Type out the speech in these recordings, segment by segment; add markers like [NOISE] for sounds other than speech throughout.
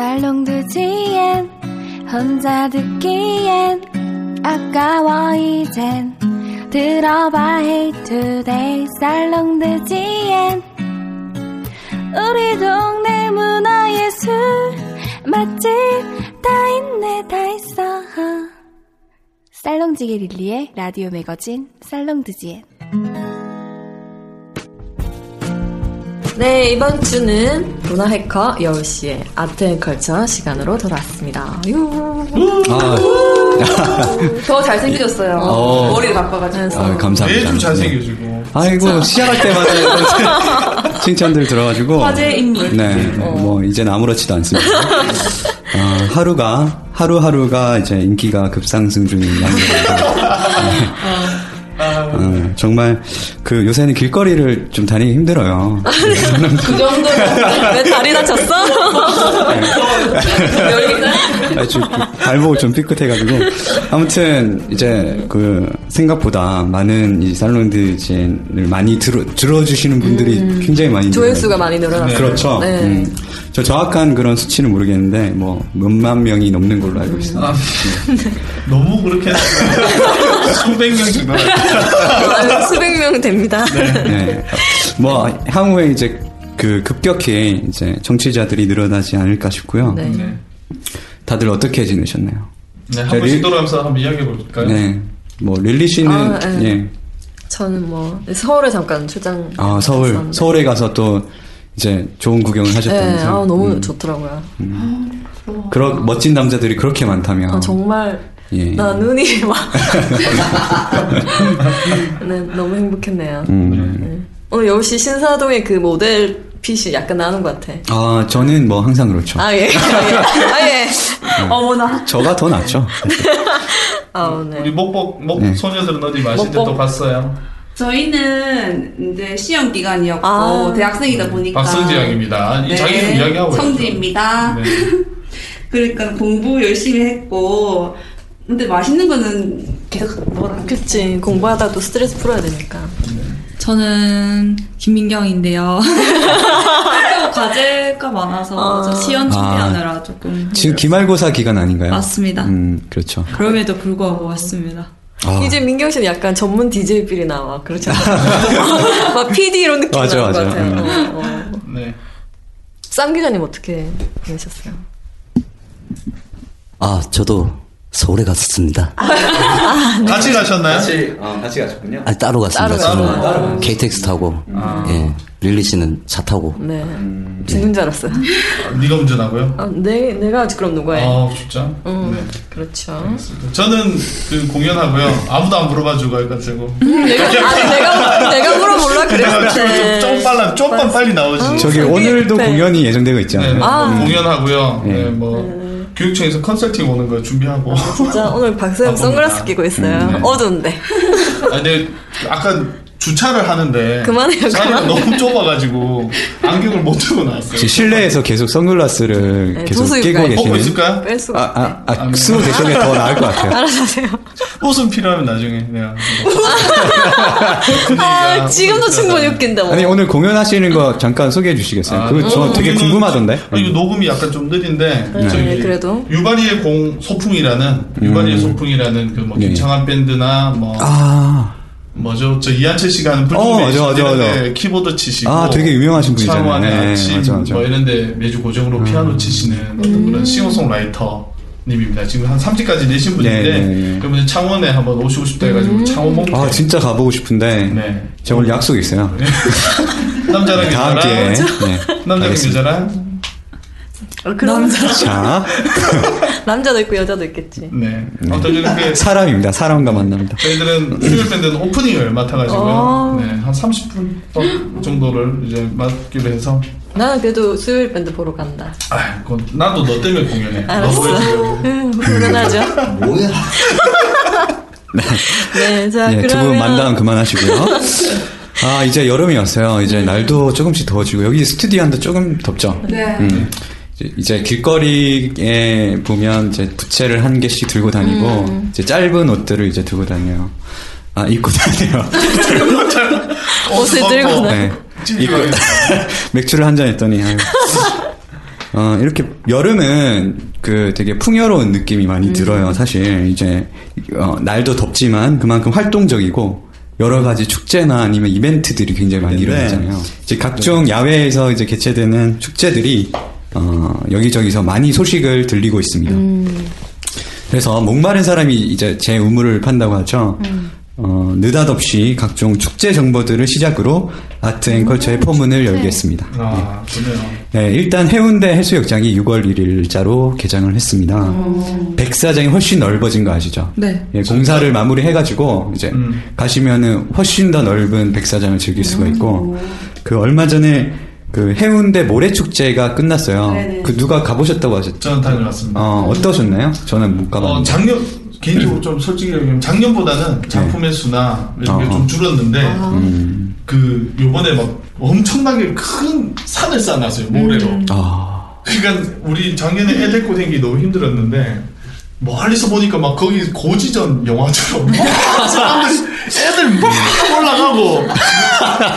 살롱드지엔 혼자 듣기엔 아까워 이젠. 들어봐 Today 살롱드지엔 우리 동네 문화예술 맛집 다 있네 다 있어 살롱지게 릴리의 라디오 매거진 살롱드지엔 네, 이번 주는 문화 해커 여우 씨의 art and culture 시간으로 돌아왔습니다. 유. 아, [LAUGHS] 더 잘생겨졌어요. 어. 머리를 바꿔가지고. 아, 감사합니다. 매주 잘생겨지고. 아이고, 시작할 때마다 [LAUGHS] 칭찬들 들어가지고. 화제 인물. 네, 뭐, 이젠 아무렇지도 않습니다. 어, [LAUGHS] 하루가, 하루하루가 이제 인기가 급상승 중인 양입니다. 어, 정말 그 요새는 길거리를 좀 다니기 힘들어요. [LAUGHS] 그 정도로 왜 다리 다쳤어? 열기가? 아주 발목을 좀 삐끗해가지고 아무튼 이제 그 생각보다 많은 이 살롱드 진을 많이 들어 들어주시는 분들이 굉장히 많이 음. 조회수가 늘어나요. 많이 늘어났어요. 그렇죠. 네. 음, 저 정확한 그런 수치는 모르겠는데 뭐 몇만 명이 넘는 걸로 알고 있습니다. 아, 너무 그렇게 [LAUGHS] 수백 명 정도. 아, 수백 명 됩니다. 네. 뭐 향후에 이제 그 급격히 이제 정치자들이 늘어나지 않을까 싶고요. 네. 네. 다들 어떻게 지내셨나요? 네, 한 번씩 돌아가면서 한번 이야기해 볼까요? 네. 뭐 릴리 씨는 아, 네. 예. 저는 뭐 서울에 잠깐 출장. 아 서울 갔었는데. 서울에 가서 또 이제 좋은 구경을 네, 하셨다면서요? 아, 너무 음. 좋더라고요. 그런 멋진 남자들이 그렇게 많다면 아, 정말 예. 나 눈이 막. [LAUGHS] 네, 너무 행복했네요. 음. 네. 오늘 씨 신사동의 그 모델 핏이 약간 나는 것 같아. 아 저는 뭐 항상 그렇죠. 아 예. 아 예. 어머나. 저가 더 낫죠. [LAUGHS] 아 네. 우리 목복 목 네. 소녀들은 어디 마실 때. 또 봤어요? 저희는 이제 시험 기간이었고 아. 대학생이다 보니까 박성지 양입니다. 이 자기 좀 이야기하고 성지입니다. 네. [LAUGHS] 그러니까 공부 열심히 했고 근데 맛있는 거는 계속 먹으라. 그치 공부하다도 스트레스 풀어야 되니까. 저는 김민경인데요. [LAUGHS] 과제가 많아서 아. 저 시연 준비하느라 조금 지금 기말고사 기간 아닌가요? 맞습니다. 음 그렇죠. 그럼에도 불구하고 왔습니다. 아, 이제 민경 씨는 약간 전문 DJ 필이 나와 그렇잖아. [LAUGHS] 막 PD 이런 느낌 맞아, 나는 것 맞아. 같아요. 음. 어, 어. 네. 쌈 기자님 어떻게 보내셨어요? 아, 저도 서울에 갔었습니다. 같이 가셨나요? 같이 아, 같이 가셨군요. 아니, 따로 갔습니다. 따로 저는 가요? KTX 타고, 아. 예. 릴리 씨는 차 타고. 네. 죽는 줄 알았어요. 아, 네가 운전하고요? 아, 내, 내가 그럼 누구예요? 아 진짜? 음, 네. 그렇죠. 저는 그 공연하고요. 아무도 안 물어봐주고 해가지고. 내가, 아니, 내가, [LAUGHS] 내가 물어볼라 그랬을 때. 좀, 좀 빨라, 좀만 빨리 나오지. 저기 오늘도 공연이 예정되고 있잖아요. 네, 아. 공연하고요. 네. 네, 뭐 교육청에서 컨설팅 오는 거 준비하고. 진짜 오늘 아, 선글라스. 끼고 있어요. 음, 네. 어두운데. 아, 근데 아까 주차를 하는데 그만해요, 자리가 그만. 너무 좁아가지고 안경을 못 들고 나왔어요. 실내에서 계속 선글라스를 네, 계속 도수 끼고. 벗고 계시는. 있을까요? 뺄 수가 아, 아, 아, 쓰고 계시는 게더 나을 것 같아요. 알아서 하세요. 옷은 필요하면 나중에 내가. 아, 지금도 충분히 웃긴다. 뭐. 아니 오늘 공연하시는 거 잠깐 소개해 주시겠어요? 아, 그거 저 어, 되게 궁금하던데. 아, 이거 녹음이 약간 좀 느린데 네, 저기 그래도. 유바리의 공 소풍이라는 유바리의 소풍이라는 그뭐 네. 밴드나 뭐 아, 뭐죠 저 이한철 씨가 하는 어, 불금 맞아, 맞아, 맞아. 이런데 키보드 치시고 아, 되게 유명하신 분이잖아요. 창완의 네, 아침 맞아, 맞아. 뭐 이런데 매주 고정으로 피아노 치시는 어떤 그런 싱어송라이터 님입니다. 지금 한 3지까지 내신 분인데 네, 네, 네. 그러면 창원에 한번 오시고 싶다 해가지고 창원 목태 아 진짜 가보고 싶은데 네. 제가 오늘 약속 있어요. [LAUGHS] 남자랑 여자랑 네, 남자랑. 여자랑 어, 그럼 자 [LAUGHS] 남자도 있고 여자도 있겠지. 네. 어떤 이렇게 사람입니다. 사람과 만납니다. 저희들은 수요일 밴드는 오프닝을 맡아가지고요. 어. 네, 한 30분 정도를 이제 맡기로 해서 나는 그래도 수요일 밴드 보러 간다. 아, 그건 나도 너 때문에 공연해. 알았어. 너 때문에. 응, 불안하죠? 뭐야? 네, 자, 네, 두 그러면. 분 만담 그만하시고요. [LAUGHS] 아 이제 여름이 왔어요. 이제 날도 조금씩 더워지고 여기 스튜디오 안도 조금 덥죠. 네. 음. 이제- 길거리에 보면 이제 부채를 한 개씩 들고 다니고 음. 이제 짧은 옷들을 이제 들고 다녀요. 아 입고 다녀요. [LAUGHS] 옷을 들고 나. 네. 입고 [LAUGHS] 맥주를 한 잔 했더니 아유. 어, 이렇게 여름은 그 되게 풍요로운 느낌이 많이 들어요. 사실 이제 어, 날도 덥지만 그만큼 활동적이고 여러 가지 축제나 아니면 이벤트들이 굉장히 많이 네. 일어나잖아요. 이제 각종 야외에서 이제 개최되는 축제들이 어, 여기저기서 많이 소식을 들리고 있습니다. 그래서 목마른 사람이 이제 제 우물을 판다고 하죠. 어, 느닷없이 각종 축제 정보들을 시작으로 아트 앤 컬처의 포문을 열겠습니다. 아, 좋네요. 네, 일단 해운대 해수욕장이 6월 1일자로 개장을 했습니다. 백사장이 훨씬 넓어진 거 아시죠? 네. 예, 공사를 마무리해가지고 이제 음. 가시면은 훨씬 더 넓은 백사장을 즐길 수가 있고 그 얼마 전에 그 해운대 모래축제가 끝났어요. 네네. 그 누가 가보셨다고 하셨죠? 저는 다녀왔습니다. 어, 어떠셨나요? 저는 못 어, 가봤는데. 작년, 개인적으로 좀 솔직히 얘기하면 작년보다는 작품의 수나 이런 게 어, 좀 어. 줄었는데, 음, 그, 요번에 막 엄청나게 큰 산을 쌓아놨어요, 모래로. 아, 그러니까 우리 작년에 애 데리고 다니기 너무 힘들었는데 멀리서 보니까 막 거기 고지전 영화처럼 막 사람들 애들 막 올라가고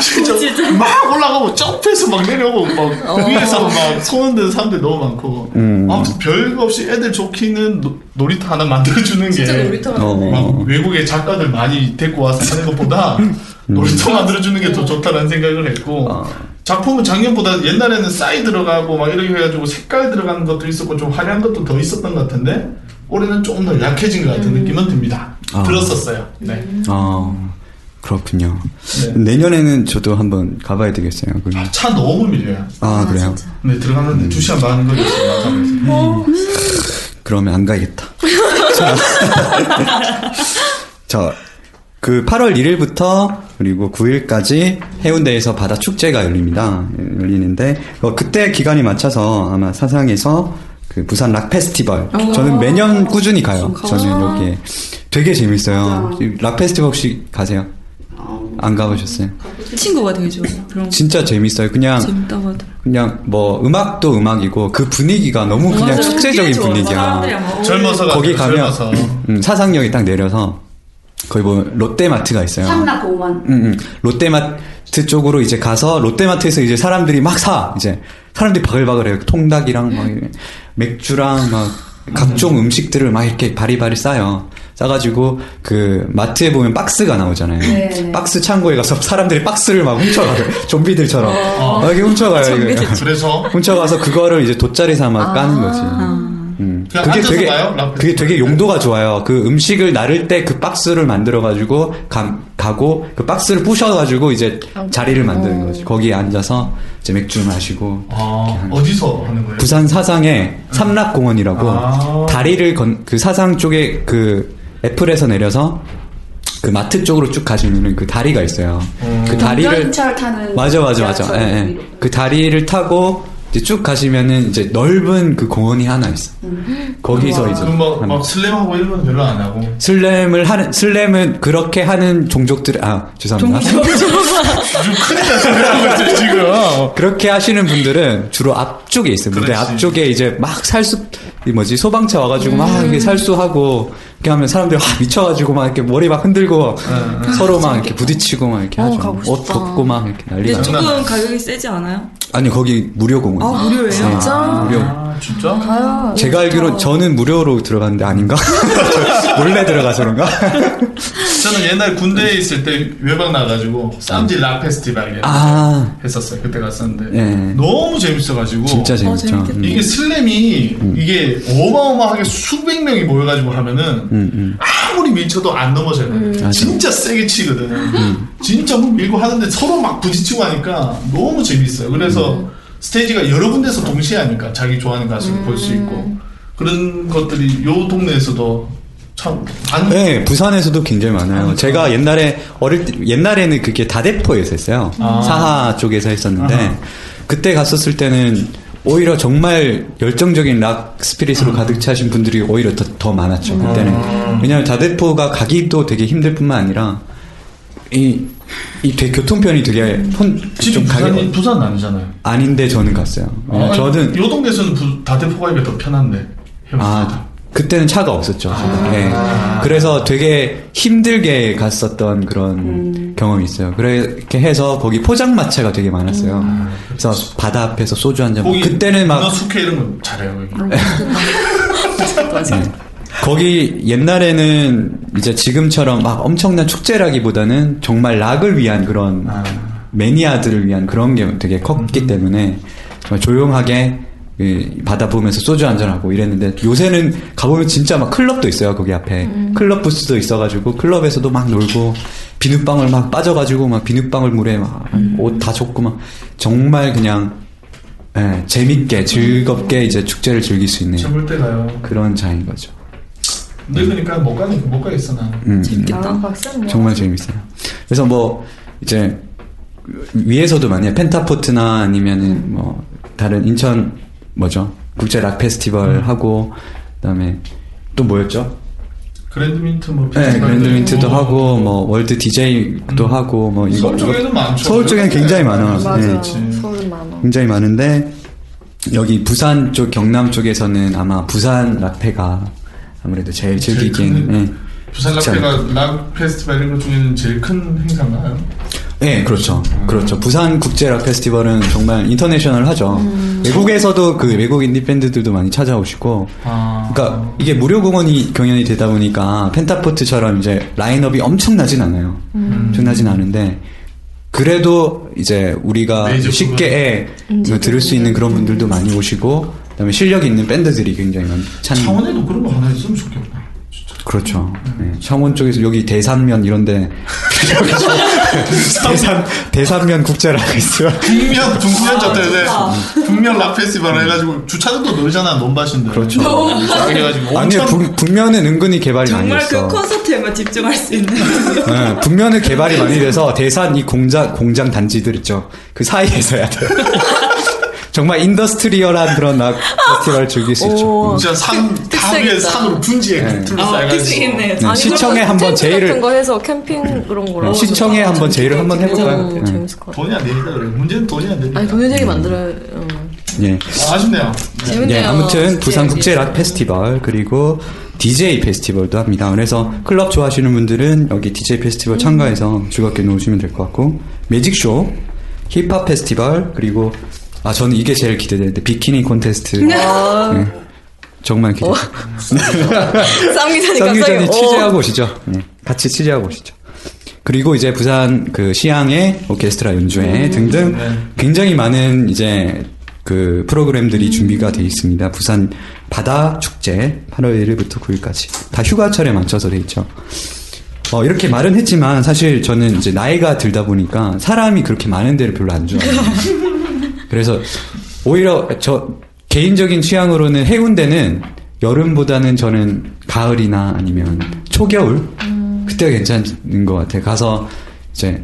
진짜 [LAUGHS] 막 올라가고 점프해서 막 내려오고 막 위에서 막 손흔 드는 사람들 너무 많고 음. 아무튼 별거 없이 애들 좋기는 노, 놀이터 하나 만들어주는 게 진짜 놀이터 어. 막 외국의 작가들 많이 데리고 와서 하는 것보다 놀이터 만들어주는 게 더 좋다는 생각을 했고 어. 작품은 작년보다 옛날에는 싸이 들어가고 막 이렇게 해가지고 색깔 들어가는 것도 있었고 좀 화려한 것도 더 있었던 것 같은데 올해는 조금 더 약해진 것 같은 느낌은 듭니다. 아. 들었었어요. 네. 어, 그렇군요. 네. 내년에는 저도 한번 가봐야 되겠어요. 그- 차 너무 밀려요. 아, 그래요? 네, 들어가는데 두 시간 반 걸렸어요. 마감에서. 그러면 안 가야겠다. 자, [LAUGHS] 자, 그 8월 1일부터 그리고 9일까지 해운대에서 바다 축제가 열립니다. 열리는데 어, 그때 기간이 맞춰서 아마 사상에서 그 부산 락 페스티벌 저는 매년 꾸준히 가요. 저는 여기에 되게 재밌어요. 락 페스티벌 혹시 가세요? 안 가보셨어요? 친구가 되게 좋아요. 그런 진짜 재밌어요. 그냥. 그냥 뭐 음악도 음악이고 그 분위기가 너무 그냥 맞아, 축제적인. 분위기야. 젊어서 거기 가면 젊어서. 음, 사상역에 딱 내려서 거기 뭐 롯데마트가 있어요. 삼락공원. 음, 음. 롯데마트 쪽으로 이제 가서 롯데마트에서 이제 사람들이 막 사. 이제 사람들이 바글바글해요. 통닭이랑 막 맥주랑 막 각종 음식들을 막 이렇게 바리바리 싸요. 싸가지고 그 마트에 보면 박스가 나오잖아요. 네. 박스 창고에 가서 사람들이 박스를 막 훔쳐가요. [LAUGHS] 좀비들처럼. 막 이렇게 훔쳐가요. 이거. 그래서 [LAUGHS] 훔쳐가서 그거를 이제 돗자리 삼아 까는 거지. 음. 그냥 그게 되게 가요? 락 그게 되게 용도가 좋아요. 그 음식을 나를 때 그 박스를 만들어 가지고 가고 그 박스를 부셔 가지고 이제 자리를 만드는 거지. 거기에 앉아서 이제 맥주 마시고 아, 어디서 하는 거예요? 부산 사상에 삼락공원이라고 아. 다리를 건 그 사상 쪽에 그 애플에서 내려서 그 마트 쪽으로 쭉 가시면은 그 다리가 있어요. 그 다리를 맞아 맞아 맞아. 예, 예. 그 다리를 타고 이제 쭉 가시면은 이제 넓은 그 공원이 하나 있어. 거기서 이제 하는 막 슬램하고 이런 건 별로 안 하고 슬램을 하는 슬램은 그렇게 하는 종족들 아 죄송합니다. 좀 큰일 있어요 지금. 그렇게 하시는 분들은 주로 앞쪽에 있어요. 그렇지. 앞쪽에 이제 막 살수 이 뭐지 소방차 와가지고 막 이렇게 살수하고 이렇게 하면 사람들이 막 미쳐가지고 막 이렇게 머리 막 흔들고 서로 막 이렇게 부딪히고 막 이렇게 하죠. 가고 옷 싶다. 벗고 막 이렇게 난리가. 근데 나요. 조금 가격이 세지 않아요? 아니 거기 무료 공원. 아, 무료예요? 진짜? 무료. 아 진짜? 제가 알기로 저는 무료로 들어갔는데 아닌가? [LAUGHS] 몰래 들어가서 그런가? [LAUGHS] 저는 옛날 군대에 있을 때 외박 나가지고 쌈지 락 페스티벌 아. 했었어요. 그때 갔었는데 예. 너무 재밌어가지고 진짜 재밌죠. 어. 이게 슬램이 이게 어마어마하게 수백 명이 모여가지고 하면은 음, 음. 아무리 밀쳐도 안 넘어져요. 맞아. 진짜 세게 치거든. 음. 진짜 뭐 밀고 하는데 서로 막 부딪히고 하니까 너무 재밌어요. 그래서 음. 스테이지가 여러 군데서 동시에 하니까 자기 좋아하는 가수를 볼 수 있고 그런 것들이 요 동네에서도 참 안. 네, 부산에서도 굉장히 많아요. 제가 옛날에 어릴 때 옛날에는 그게 다대포에서 했어요. 아. 사하 쪽에서 했었는데 아하. 그때 갔었을 때는 오히려 정말 열정적인 락 스피릿으로 음. 가득 차신 분들이 오히려 더, 더 많았죠. 그때는 왜냐하면 다대포가 가기도 되게 힘들 뿐만 아니라 이, 이 되게 교통편이 되게 좀 가기 부산이 부산 아니잖아요. 아닌데 저는 갔어요. 네, 아, 저는 요 동네에서는 부- 다대포 가기가 더 편한데. 아, 그때는 차가 없었죠. 아. 예. 그래서 되게 힘들게 갔었던 그런 경험이 있어요. 그렇게 해서 거기 포장마차가 되게 많았어요. 그래서 바다 앞에서 소주 한 잔. 먹고 거기 그때는 막 숙회 이런 거 잘해요. 네. 거기 옛날에는 이제 지금처럼 막 엄청난 축제라기보다는 정말 락을 위한 그런 매니아들을 위한 그런 게 되게 컸기 때문에 정말 조용하게 이 바다 보면서 소주 한잔하고 이랬는데 요새는 가보면 진짜 막 클럽도 있어요 거기 앞에 클럽 부스도 있어가지고 클럽에서도 막 놀고 비눗방울 막 빠져가지고 막 비눗방울 물에 막 옷다 젖고 막 정말 그냥 예, 재밌게 즐겁게 이제 축제를 즐길 수 있는 젊을 때 가요. 그런 장인 거죠. 늙으니까 못 가는 못 가겠어 나. 음, 아, 박사님. 정말 재밌어요. 그래서 뭐 이제 위에서도 많이 펜타포트나 아니면은 뭐 다른 인천 뭐죠 국제 락 페스티벌 하고 그다음에 또 뭐였죠? 그랜드 민트 뭐. 네, 페스티벌도 그랜드 민트도 있고. 하고 뭐 월드 DJ도 하고 뭐 이거 서울 쪽에는 이거- 많죠. 서울 쪽에는 굉장히 많아. 맞아. 네. 서울은 많아. 굉장히 많은데 여기 부산 쪽 경남 쪽에서는 아마 부산 락페가 아무래도 제일 큰- 예. 부산 락페가 락 페스티벌 이런 것 중에는 제일 큰 행사인가요? 네, 그렇죠. 그렇죠. 부산 국제 락 페스티벌은 정말 international 하죠. 외국에서도 그 외국 인디 밴드들도 많이 찾아오시고. 아. 그러니까 이게 무료 공연이 경연이 되다 보니까 펜타포트처럼 이제 라인업이 엄청나진 않아요. 엄청나진 않은데 그래도 이제 우리가 쉽게 예, 들을 수 있는 그런 분들도 많이 오시고 그다음에 실력 있는 밴드들이 굉장히 많 찾는 창원에도 그런 거 하나 있으면 좋겠다. 그렇죠. 네. 창원 쪽에서 여기 대산면 이런데 [LAUGHS] 대산 대산면 국제라고 있어요. 북면 북면 저때에 북면 락 페스티벌 해가지고 주차장도 넓잖아 논밭인데. 그렇죠. 아니 북, 북면은 은근히 개발이 많이 정말 그 됐어. 콘서트에만 집중할 수 있는. [LAUGHS] 네, 북면은 개발이 많이 돼서 대산 이 공장 공장 단지들 있죠. 그 사이에서 해야 돼요. [LAUGHS] 정말 industrial한 그런 락 [LAUGHS] 페스티벌을 즐길 수 있죠. 진짜 산 다 위에 산으로 분지에 네. 둘러싸여가지고. 특색있네. 네, 시청에 한번 제의를 같은 거 해서 캠핑 그런 거로. 네, 시청에 한번 제의를 한번 해볼까요? 재밌을 것 같아. 돈이 안 되니까 그래. 문제는 돈이 안 되니까. 아니 동영상이 만들어요. 어. 예. 아, 아쉽네요. 재밌네요. 예, 아무튼 부산 국제. 락 페스티벌 그리고 DJ 페스티벌도 합니다. 그래서 클럽 좋아하시는 분들은 여기 DJ 페스티벌 참가해서 즐겁게 놀시면 될 것 같고 매직쇼, 힙합 페스티벌 그리고 아 저는 이게 제일 기대되는데 비키니 콘테스트. 아. 예, 정말 기대. 쌍기사님 쌍 기자님 갑자기. 취재하고 오시죠. 예, 같이 취재하고 오시죠. 그리고 이제 부산 그 시향의 오케스트라 연주회 등등 굉장히 많은 이제 그 프로그램들이 준비가 돼 있습니다. 부산 바다 축제 8월 1일부터 9일까지 다 휴가철에 맞춰서 돼 있죠. 어, 이렇게 말은 했지만 사실 저는 이제 나이가 들다 보니까 사람이 그렇게 많은 데를 별로 안 좋아해요. [LAUGHS] 그래서 오히려 저 개인적인 취향으로는 해운대는 여름보다는 저는 가을이나 아니면 초겨울 그때가 괜찮은 것 같아요. 가서 이제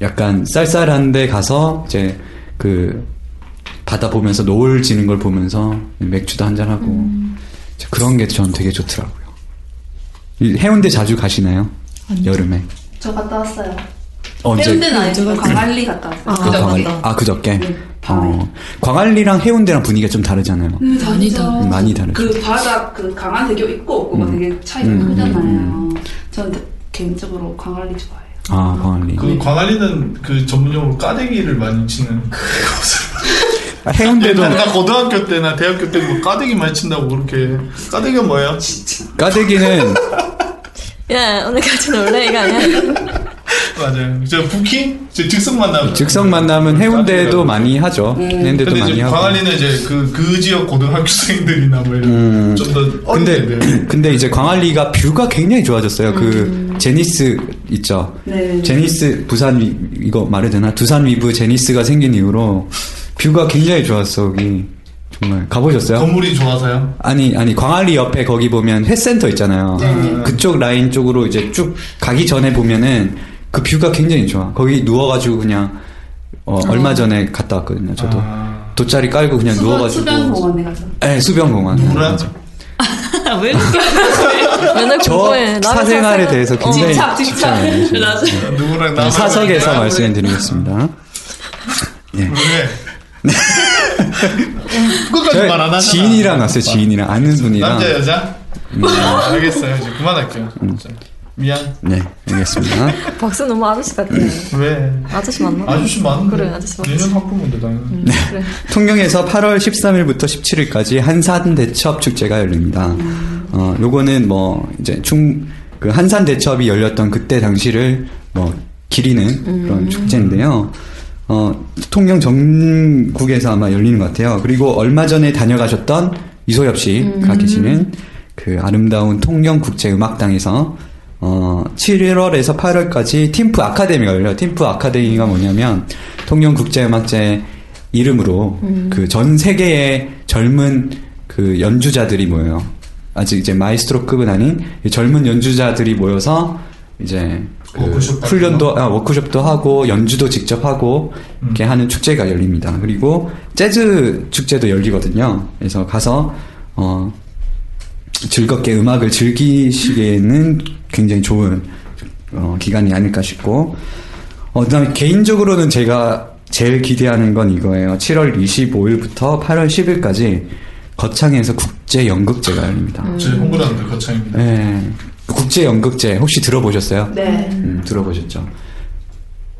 약간 쌀쌀한데 가서 이제 그 바다 보면서 노을 지는 걸 보면서 맥주도 한잔 하고 이제 그런 게 전 되게 좋더라고요. 이 해운대 자주 가시나요? 여름에 저 갔다 왔어요. 언제? 해운대는 아니고 광안리 갔다 왔어요. 아, 그저께. 광안리. 아, 그저께? 어, 광안리랑 해운대랑 분위기가 좀 다르잖아요. 음, 다르죠. 음, 많이 다르죠. 그 바다 그 강한대교 있고 없고 막 되게 차이가 음, 크잖아요. 저는 개인적으로 광안리 좋아해요. 아, 광안리. 그 광안리는 그 전문용어로 까대기를 많이 치는 [LAUGHS] 그곳을. 아, 해운대도 나 고등학교 때나 대학교 때 뭐 까대기 많이 친다고 그렇게 까대기가 뭐예요? 까대기는 야, 오늘 같이 놀래, 이거 아니야? 맞아요. 저 부킹? 저 즉석 만남. 즉석 만남은 해운대도 많이 하죠. 해운대도 근데 많이 하고. 광안리는 이제 그, 그 지역 고등학생들이나 뭐 이런 음. 좀더 근데 [CLEARS THROAT] 근데 이제 광안리가 view가 굉장히 좋아졌어요. 그 제니스 있죠. 네. 제니스 두산 위, 이거 말해도 되나? 두산 위브 제니스가 생긴 이후로 view가 굉장히 좋았어. 여기 정말 가보셨어요? 건물이 좋아서요. 아니 아니 광안리 옆에 거기 보면 회센터 있잖아요. 네. 그쪽 라인 쪽으로 이제 쭉 가기 전에 보면은 그 view가 굉장히 좋아. 거기 누워가지고 그냥 어, 얼마 전에 갔다 왔거든요. 저도 아. 돗자리 깔고 그냥 수변, 누워가지고. 수변공원에 가서. 네, 수변공원. 누구랑? 맞아. [LAUGHS] 왜 맨날 [LAUGHS] 저 궁금해. 남의 사생활에 대해서 굉장히 집착, 집착. 나도. 누구랑 네, 나만 사석에서? 말씀드리겠습니다. 예. 왜? 끝까지 말안 하잖아. 지인이랑 왔어요, 지인이랑. 아는 분이랑. 남자 여자? 음. 아, 알겠어요. 이제 그만할게요. 진짜. 미안. 네, 알겠습니다. [LAUGHS] 박수 너무 아저씨 같아. 왜? 아저씨 맞나? 아저씨 많은데. 그래, 아저씨 맞지. 내년 학부모인데 당연히. 그래. 통영에서 8월 13일부터 17일까지 한산 대첩 축제가 열립니다. 어, 요거는 뭐, 이제 충, 그 한산 대첩이 열렸던 그때 당시를 뭐, 기리는 그런 축제인데요. 어, 통영 전국에서 아마 열리는 것 같아요. 그리고 얼마 전에 다녀가셨던 이소엽 씨가 계시는 그 아름다운 통영 국제음악당에서 어, 7월에서 8월까지 팀프 아카데미가 열려요. 팀프 아카데미가 뭐냐면 통영 국제음악제 이름으로 그전 세계의 젊은 그 연주자들이 모여요. 아직 이제 마에스트로급은 아닌 이 젊은 연주자들이 모여서 이제 그 워크숍 훈련도 아, 워크숍도 하고 연주도 직접 하고 이렇게 하는 축제가 열립니다. 그리고 재즈 축제도 열리거든요. 그래서 가서 어 즐겁게 음악을 즐기시기에는 굉장히 좋은 어, 기간이 아닐까 싶고 어, 그다음에 개인적으로는 제가 제일 기대하는 건 이거예요. 7월 25일부터 8월 10일까지 거창에서 국제 연극제가 열립니다. 제 홍보라는데 거창입니다. 네. 국제 연극제 혹시 들어보셨어요? 네. 음, 들어보셨죠?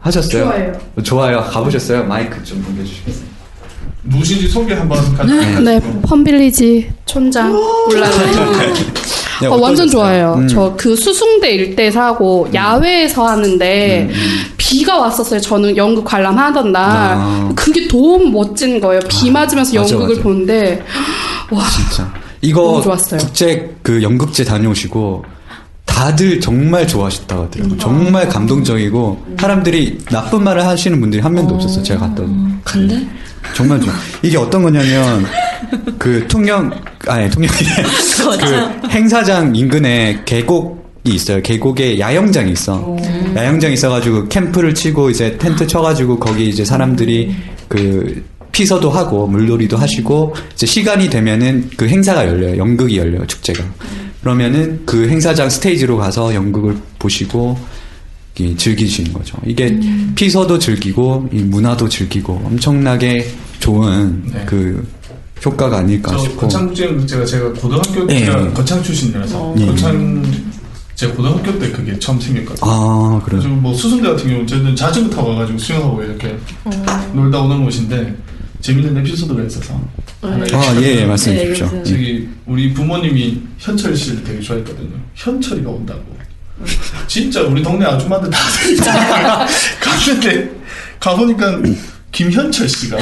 하셨어요? 좋아요. 좋아요. 가보셨어요? 마이크 좀 넘겨주시겠어요? 누구신지 소개 한번 [LAUGHS] 음. 네, 펌빌리지 촌장 올라가요. 네, 어, 완전? 좋아요. 음. 저그 수숭대 일대 사고 야외에서 하는데 비가 왔었어요. 저는 연극 관람하던 날. 아. 그게 너무 멋진 거예요. 비 맞으면서 맞아, 연극을 맞아. 보는데 와 진짜. 이거 너무 좋았어요. 국제 그 연극제 다녀오시고 다들 정말 좋아하셨다고 하더라고요. 정말 감동적이고 사람들이 나쁜 말을 하시는 분들이 한 명도 없었어요. 제가 온. 근데? 정말 좋아. 이게 어떤 거냐면 그 통영 아니 통영이 [LAUGHS] 그 행사장 인근에 계곡 이 있어요. 계곡에 야영장이 있어. 야영장 있어가지고 캠프를 치고 이제 텐트 쳐가지고 거기 이제 사람들이 그 피서도 하고 물놀이도 하시고 이제 시간이 되면은 그 행사가 열려요. 연극이 열려요. 축제가. 그러면은 그 행사장 스테이지로 가서 연극을 보시고 이 즐기시는 거죠. 이게 피서도 즐기고 이 문화도 즐기고 엄청나게 좋은 네. 그 효과가 아닐까 저 싶고. 거창국제가 제가 고등학교 예. 때가 거창 출신이라서 예. 거창 제가 고등학교 때 그게 처음 생겼거든요. 아 그래요. 뭐 수성대 같은 경우는 저는 자전거 타고 와가지고 수영하고 이렇게 놀다 오는 곳인데 재밌는 에피소드가 있어서 하나 아, 예, 예. 말씀해 주십시오. 예. 저기 우리 부모님이 현철 씨를 되게 좋아했거든요. 현철이가 온다고. 진짜 우리 동네 아줌마들 다들 있잖아. 갔는데 가보니까 김현철 씨가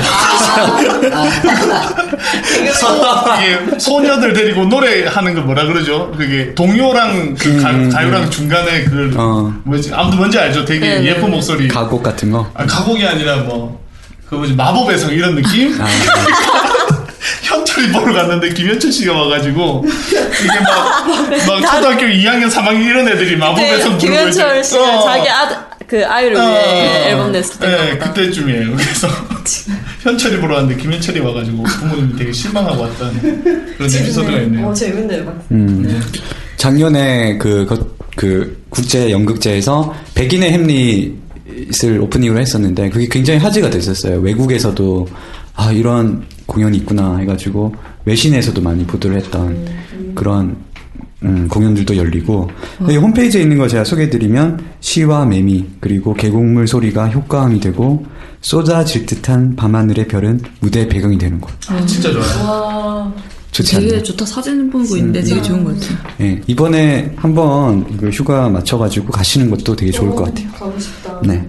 이게 소녀들 데리고 노래하는 거 뭐라 그러죠? 그게 동요랑 그 가, 가요랑 중간에 그 어. 뭐지 아무튼 뭔지 알죠? 되게 네, 네, 예쁜 네. 목소리. 가곡 같은 거. 아, 가곡이 아니라 뭐, 그 뭐지, 마법의 성 이런 느낌? 아. [LAUGHS] 현철이 보러 갔는데 김현철 씨가 와가지고, 이게 막, [LAUGHS] 막 초등학교 2학년, 3학년 이런 애들이 마법의 성 부르고 네, 김현철 이제- 씨가 어. 자기 아들, 그 아이를 어, 위해 어, 앨범 냈을 때. 네, 그때쯤이에요. 그래서 [LAUGHS] 현철이 보러 왔는데 김현철이 와가지고 부모님이 되게 실망하고 왔다는 그런 에피소드가 있네요. 어, 재밌네요. 음. 작년에 그, 그, 그 국제 연극제에서 백인의 햄릿을 오프닝으로 했었는데 그게 굉장히 화제가 됐었어요. 외국에서도 아 이런 공연이 있구나 해가지고 외신에서도 많이 보도를 했던 그런 음, 공연들도 열리고 이 홈페이지에 있는 거 제가 소개해드리면 시와 매미 그리고 계곡물 소리가 효과음이 되고 쏟아질 듯한 밤하늘의 별은 무대 배경이 되는 곳. 아, 진짜 좋아요. 와. 좋지 되게 않나요? 좋다. 사진 보고 있는데 되게 좋은 것 같아요. 예, 이번에 한번 그 휴가 맞춰가지고 가시는 것도 되게 좋을 것 같아요. 가고 싶다. 네.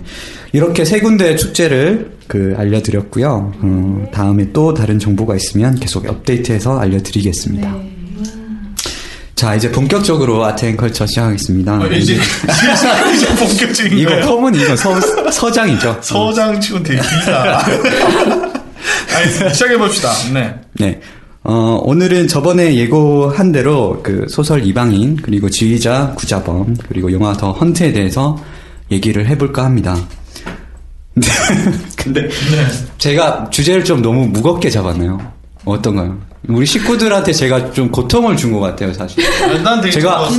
이렇게 세 군데 축제를 그 알려드렸고요. 어, 다음에 또 다른 정보가 있으면 계속 업데이트해서 알려드리겠습니다. 자, 이제 본격적으로 아트앤컬처 시작하겠습니다. 아, 이제 [LAUGHS] 이제 본격적인 이거 거예요. 펌은 이거 서, 서장이죠. 서장 치곤 되게 길다. [LAUGHS] 알겠습니다. 시작해봅시다. 네. 네. 어, 오늘은 저번에 예고한 대로 그 소설 이방인, 그리고 지휘자 구자범, 그리고 영화 더 헌트에 대해서 얘기를 해볼까 합니다. [LAUGHS] 근데 제가 주제를 좀 너무 무겁게 잡았나요? 어떤가요? 우리 식구들한테 제가 좀 고통을 준 것 같아요, 사실. 난 되게 제가.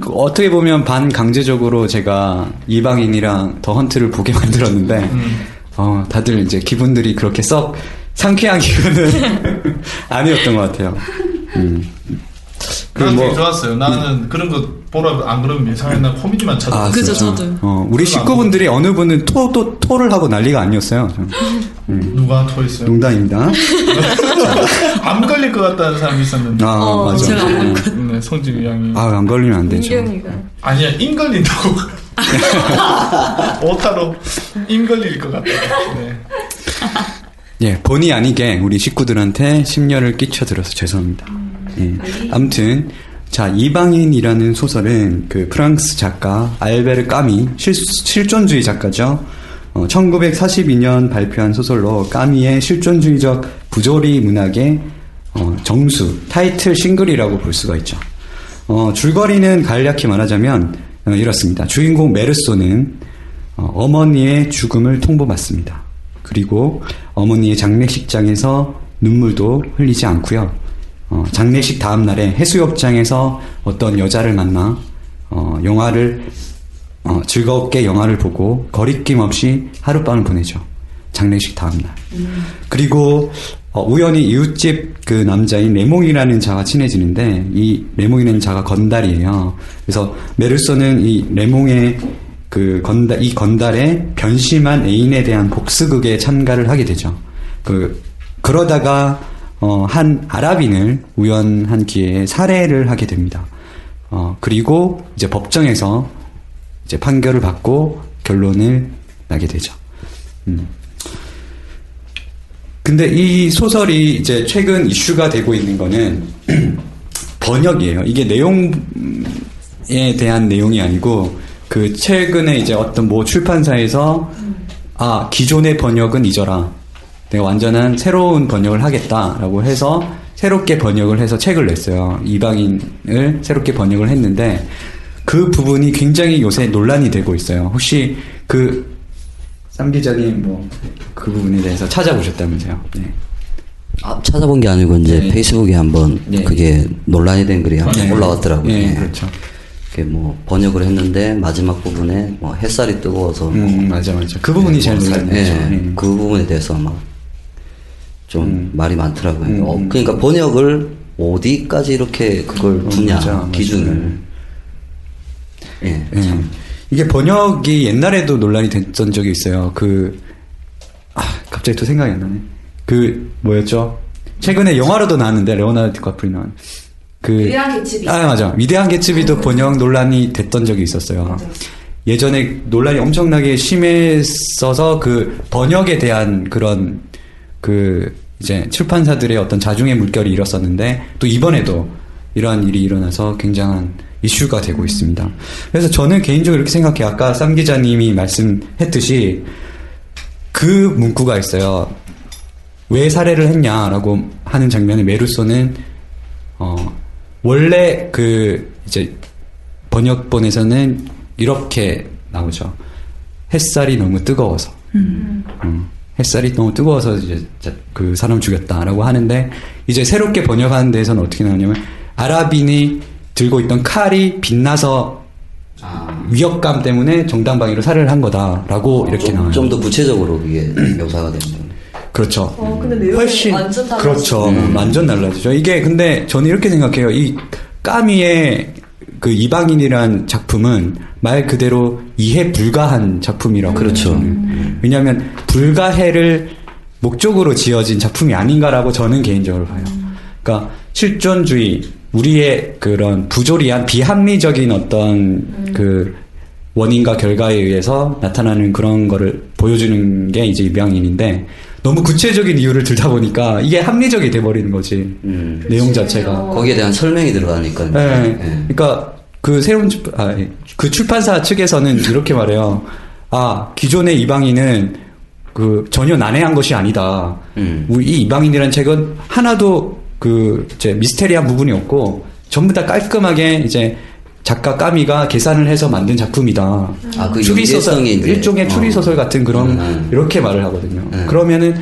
그 어떻게 보면 반강제적으로 제가 이방인이랑 더 헌트를 보게 [LAUGHS] 만들었는데, 음. 어, 다들 이제 기분들이 그렇게 썩 상쾌한 기분은 [LAUGHS] 아니었던 것 같아요. 음. 난 뭐- 되게 좋았어요. 나는 그런 거 보라 안 그러면 이상하게 나 코미디만 찾아. 아, 그죠? 저도. 어, 우리 식구분들이 어느 분은 토, 또, 토를 하고 난리가 아니었어요. 저. 음, 누가 토했어요? 농담입니다. [LAUGHS] 안 걸릴 것 같다는 사람이 있었는데. 아, 어, 맞아. 제가 안 네. 네, 성진이 양이. 아, 안 걸리면 안 되죠. 민경이가. 아니야, 인 걸린다고. [LAUGHS] 오타로 인 걸릴 것 같다. 네. 예, 본의 아니게 우리 식구들한테 심려를 끼쳐드려서 죄송합니다. 예. 아무튼, 자, 이방인이라는 소설은 그 프랑스 작가 알베르 까미, 실, 실존주의 작가죠. 어, 1942년 발표한 소설로 까미의 실존주의적 부조리 문학의 어, 정수, 타이틀 싱글이라고 볼 수가 있죠. 어, 줄거리는 간략히 말하자면 어, 이렇습니다. 주인공 메르소는 어, 어머니의 죽음을 통보받습니다. 그리고 어머니의 장례식장에서 눈물도 흘리지 않고요. 어, 장례식 다음 날에 해수욕장에서 어떤 여자를 만나 어, 영화를 어, 즐겁게 영화를 보고 거리낌 없이 하룻밤을 보내죠. 장례식 다음 날. 그리고 어, 우연히 이웃집 그 남자인 레몽이라는 자와 친해지는데 이 레몽이라는 자가 건달이에요. 그래서 메르소는 이 레몽의 그 건달 이 건달의 변심한 애인에 대한 복수극에 참가를 하게 되죠. 그 그러다가 어, 한 아랍인을 우연한 기회에 살해를 하게 됩니다. 어, 그리고 이제 법정에서 이제 판결을 받고 결론을 나게 되죠. 음. 근데 이 소설이 이제 최근 이슈가 되고 있는 거는 [CLEARS THROAT] 번역이에요. 이게 내용에 대한 내용이 아니고 그 최근에 이제 어떤 뭐 출판사에서 아 기존의 번역은 잊어라. 내가 완전한 새로운 번역을 하겠다라고 해서 새롭게 번역을 해서 책을 냈어요. 이방인을 새롭게 번역을 했는데 그 부분이 굉장히 요새 논란이 되고 있어요. 혹시 그 쌈 기자님 뭐 그 부분에 대해서 찾아보셨다면서요? 네. 아, 찾아본 게 아니고 이제 네. 페이스북에 한번 네. 그게 논란이 된 글이 한번 네. 올라왔더라고요. 네, 예. 그렇죠. 뭐 번역을 했는데 마지막 부분에 뭐 햇살이 뜨거워서 음, 맞아, 맞아. 그 부분이 제일 논란이죠. 예, 음. 그 부분에 대해서 막 좀 말이 많더라고요. 음, 어, 음. 그러니까 번역을 어디까지 이렇게 그걸 두냐 맞아. 기준을. 예, 예. 참. 이게 번역이 옛날에도 논란이 됐던 적이 있어요. 그, 아, 갑자기 또 생각이 안 나네. 그, 뭐였죠? 최근에 영화로도 나왔는데, 레오나르도 디카프리 나온. 그. 위대한 개츠비. 아, 맞아. 위대한 개츠비도 번역 논란이 됐던 적이 있었어요. 예전에 논란이 엄청나게 심했어서 그 번역에 대한 그런 그 이제 출판사들의 어떤 자중의 물결이 일었었는데 또 이번에도 이러한 일이 일어나서 굉장한 이슈가 되고 있습니다. 그래서 저는 개인적으로 이렇게 생각해요. 아까 쌈 기자님이 말씀했듯이 그 문구가 있어요. 왜 살해를 했냐라고 하는 장면에 메루소는 어 원래 그 이제 번역본에서는 이렇게 나오죠. 햇살이 너무 뜨거워서. 음, 햇살이 너무 뜨거워서 이제 자- 그 사람 죽였다라고 하는데 이제 새롭게 번역하는 데에서는 어떻게 나오냐면 아랍인이 들고 있던 칼이 빛나서 위협감 때문에 정당방위로 살해를 한 거다라고 이렇게 나와요. 좀 더 구체적으로 그게 묘사가 되는 그렇죠. 어, 근데 내용이 훨씬 완전. 그렇죠. 완전 달라지죠. 이게 근데 저는 이렇게 생각해요. 이 까미의 그 이방인이란 작품은 말 그대로 이해 불가한 작품이라고 그렇죠. 저는. 왜냐하면 불가해를 목적으로 지어진 작품이 아닌가라고 저는 개인적으로 봐요. 그러니까 실존주의, 우리의 그런 부조리한 비합리적인 어떤 그 원인과 결과에 의해서 나타나는 그런 거를 보여주는 게 이제 입양인인데 너무 구체적인 이유를 들다 보니까 이게 합리적이 돼버리는 거지 내용 자체가 거기에 대한 설명이 들어가니까. 네. 그러니까 그 새로운 출판, 아, 예. 그 출판사 측에서는 이렇게 말해요. 아 기존의 이방인은 그 전혀 난해한 것이 아니다. 우리 이 이방인이라는 책은 하나도 그 이제 미스테리한 부분이 없고 전부 다 깔끔하게 이제 작가 까미가 계산을 해서 만든 작품이다. 아, 그 추리 소설 연계성이 이제- 일종의 추리 어. 소설 같은 그런 음. 이렇게 말을 하거든요. 그러면은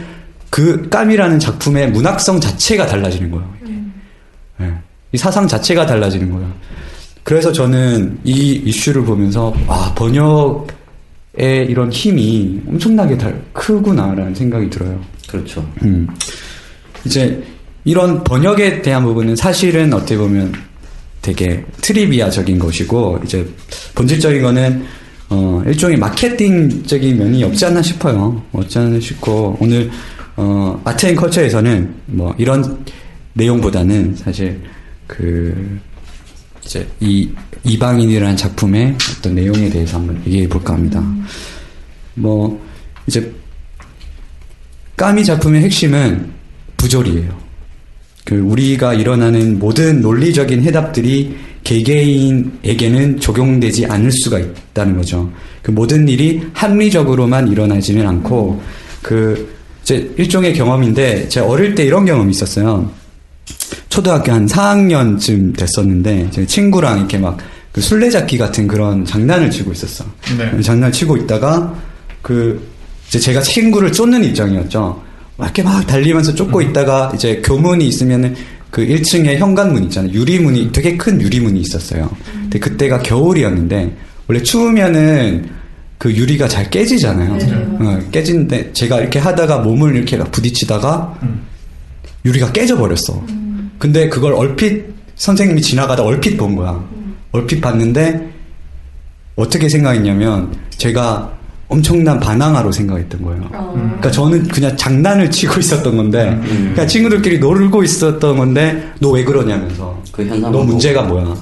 그 까미라는 작품의 문학성 자체가 달라지는 거예요. 이게. 예. 이 사상 자체가 달라지는 거예요. 그래서 저는 이 이슈를 보면서 아 번역의 이런 힘이 엄청나게 달, 크구나라는 생각이 들어요. 그렇죠. 음. 이제 이런 번역에 대한 부분은 사실은 어떻게 보면 되게 트리비아적인 것이고 이제 본질적인 거는 어 일종의 마케팅적인 면이 없지 않나 싶어요. 없지 않나 싶고 오늘 어 art and culture에서는 뭐 이런 내용보다는 사실 그 이제 이 이방인이라는 작품의 어떤 내용에 대해서 한번 얘기해 볼까 합니다. 뭐 이제 까뮈 작품의 핵심은 부조리예요. 그 우리가 일어나는 모든 논리적인 해답들이 개개인에게는 적용되지 않을 수가 있다는 거죠. 그 모든 일이 합리적으로만 일어나지는 않고 그 이제 일종의 경험인데 제가 어릴 때 이런 경험이 있었어요. 초등학교 한 4학년쯤 됐었는데 제 친구랑 이렇게 막 그 술래잡기 같은 그런 장난을 치고 있었어. 네. 장난을 치고 있다가 그 이제 제가 친구를 쫓는 입장이었죠. 막 이렇게 막 달리면서 쫓고 있다가 이제 교문이 있으면은 그 1층에 현관문 있잖아요. 유리문이 되게 큰 유리문이 있었어요. 근데 그때가 겨울이었는데 원래 추우면은 그 유리가 잘 깨지잖아요. 어, 깨지는데 제가 이렇게 하다가 몸을 이렇게 막 부딪히다가 유리가 깨져 버렸어. 근데 그걸 얼핏 선생님이 지나가다 얼핏 본 거야. 얼핏 봤는데 어떻게 생각했냐면 제가 엄청난 바나나로 생각했던 거예요. 그러니까 저는 그냥 장난을 치고 있었던 건데, 그냥 친구들끼리 놀고 있었던 건데, 너 왜 그러냐면서. 그 현상. 너 문제가 뭐야?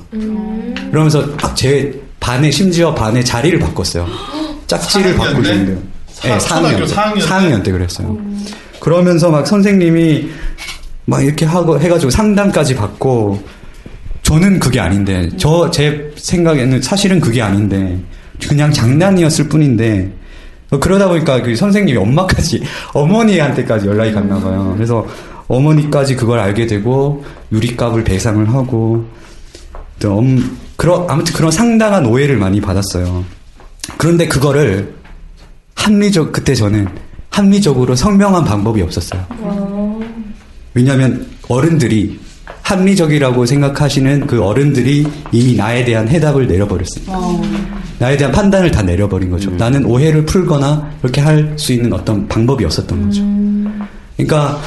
그러면서 막제 반에 심지어 반에 자리를 바꿨어요. [GASPS] 짝지를 4학년 바꿀 때? 정도요. 네, 사- 4학년 때. 초등학교 4학년 때? 4학년 때 그랬어요. 그러면서 막 선생님이 막 이렇게 하고 해가지고 상담까지 받고 저는 그게 아닌데 저 제 생각에는 사실은 그게 아닌데 그냥 장난이었을 뿐인데 어, 그러다 보니까 그 선생님이 엄마까지 [LAUGHS] 어머니한테까지 연락이 갔나 봐요. 그래서 어머니까지 그걸 알게 되고 유리값을 배상을 하고 또 엄, 그런 아무튼 그런 상당한 오해를 많이 받았어요. 그런데 그거를 합리적 그때 저는 합리적으로 설명한 방법이 없었어요. 왜냐하면 어른들이 합리적이라고 생각하시는 그 어른들이 이미 나에 대한 해답을 내려버렸습니다. 나에 대한 판단을 다 내려버린 거죠. 나는 오해를 풀거나 그렇게 할 수 있는 어떤 방법이 없었던 거죠. 그러니까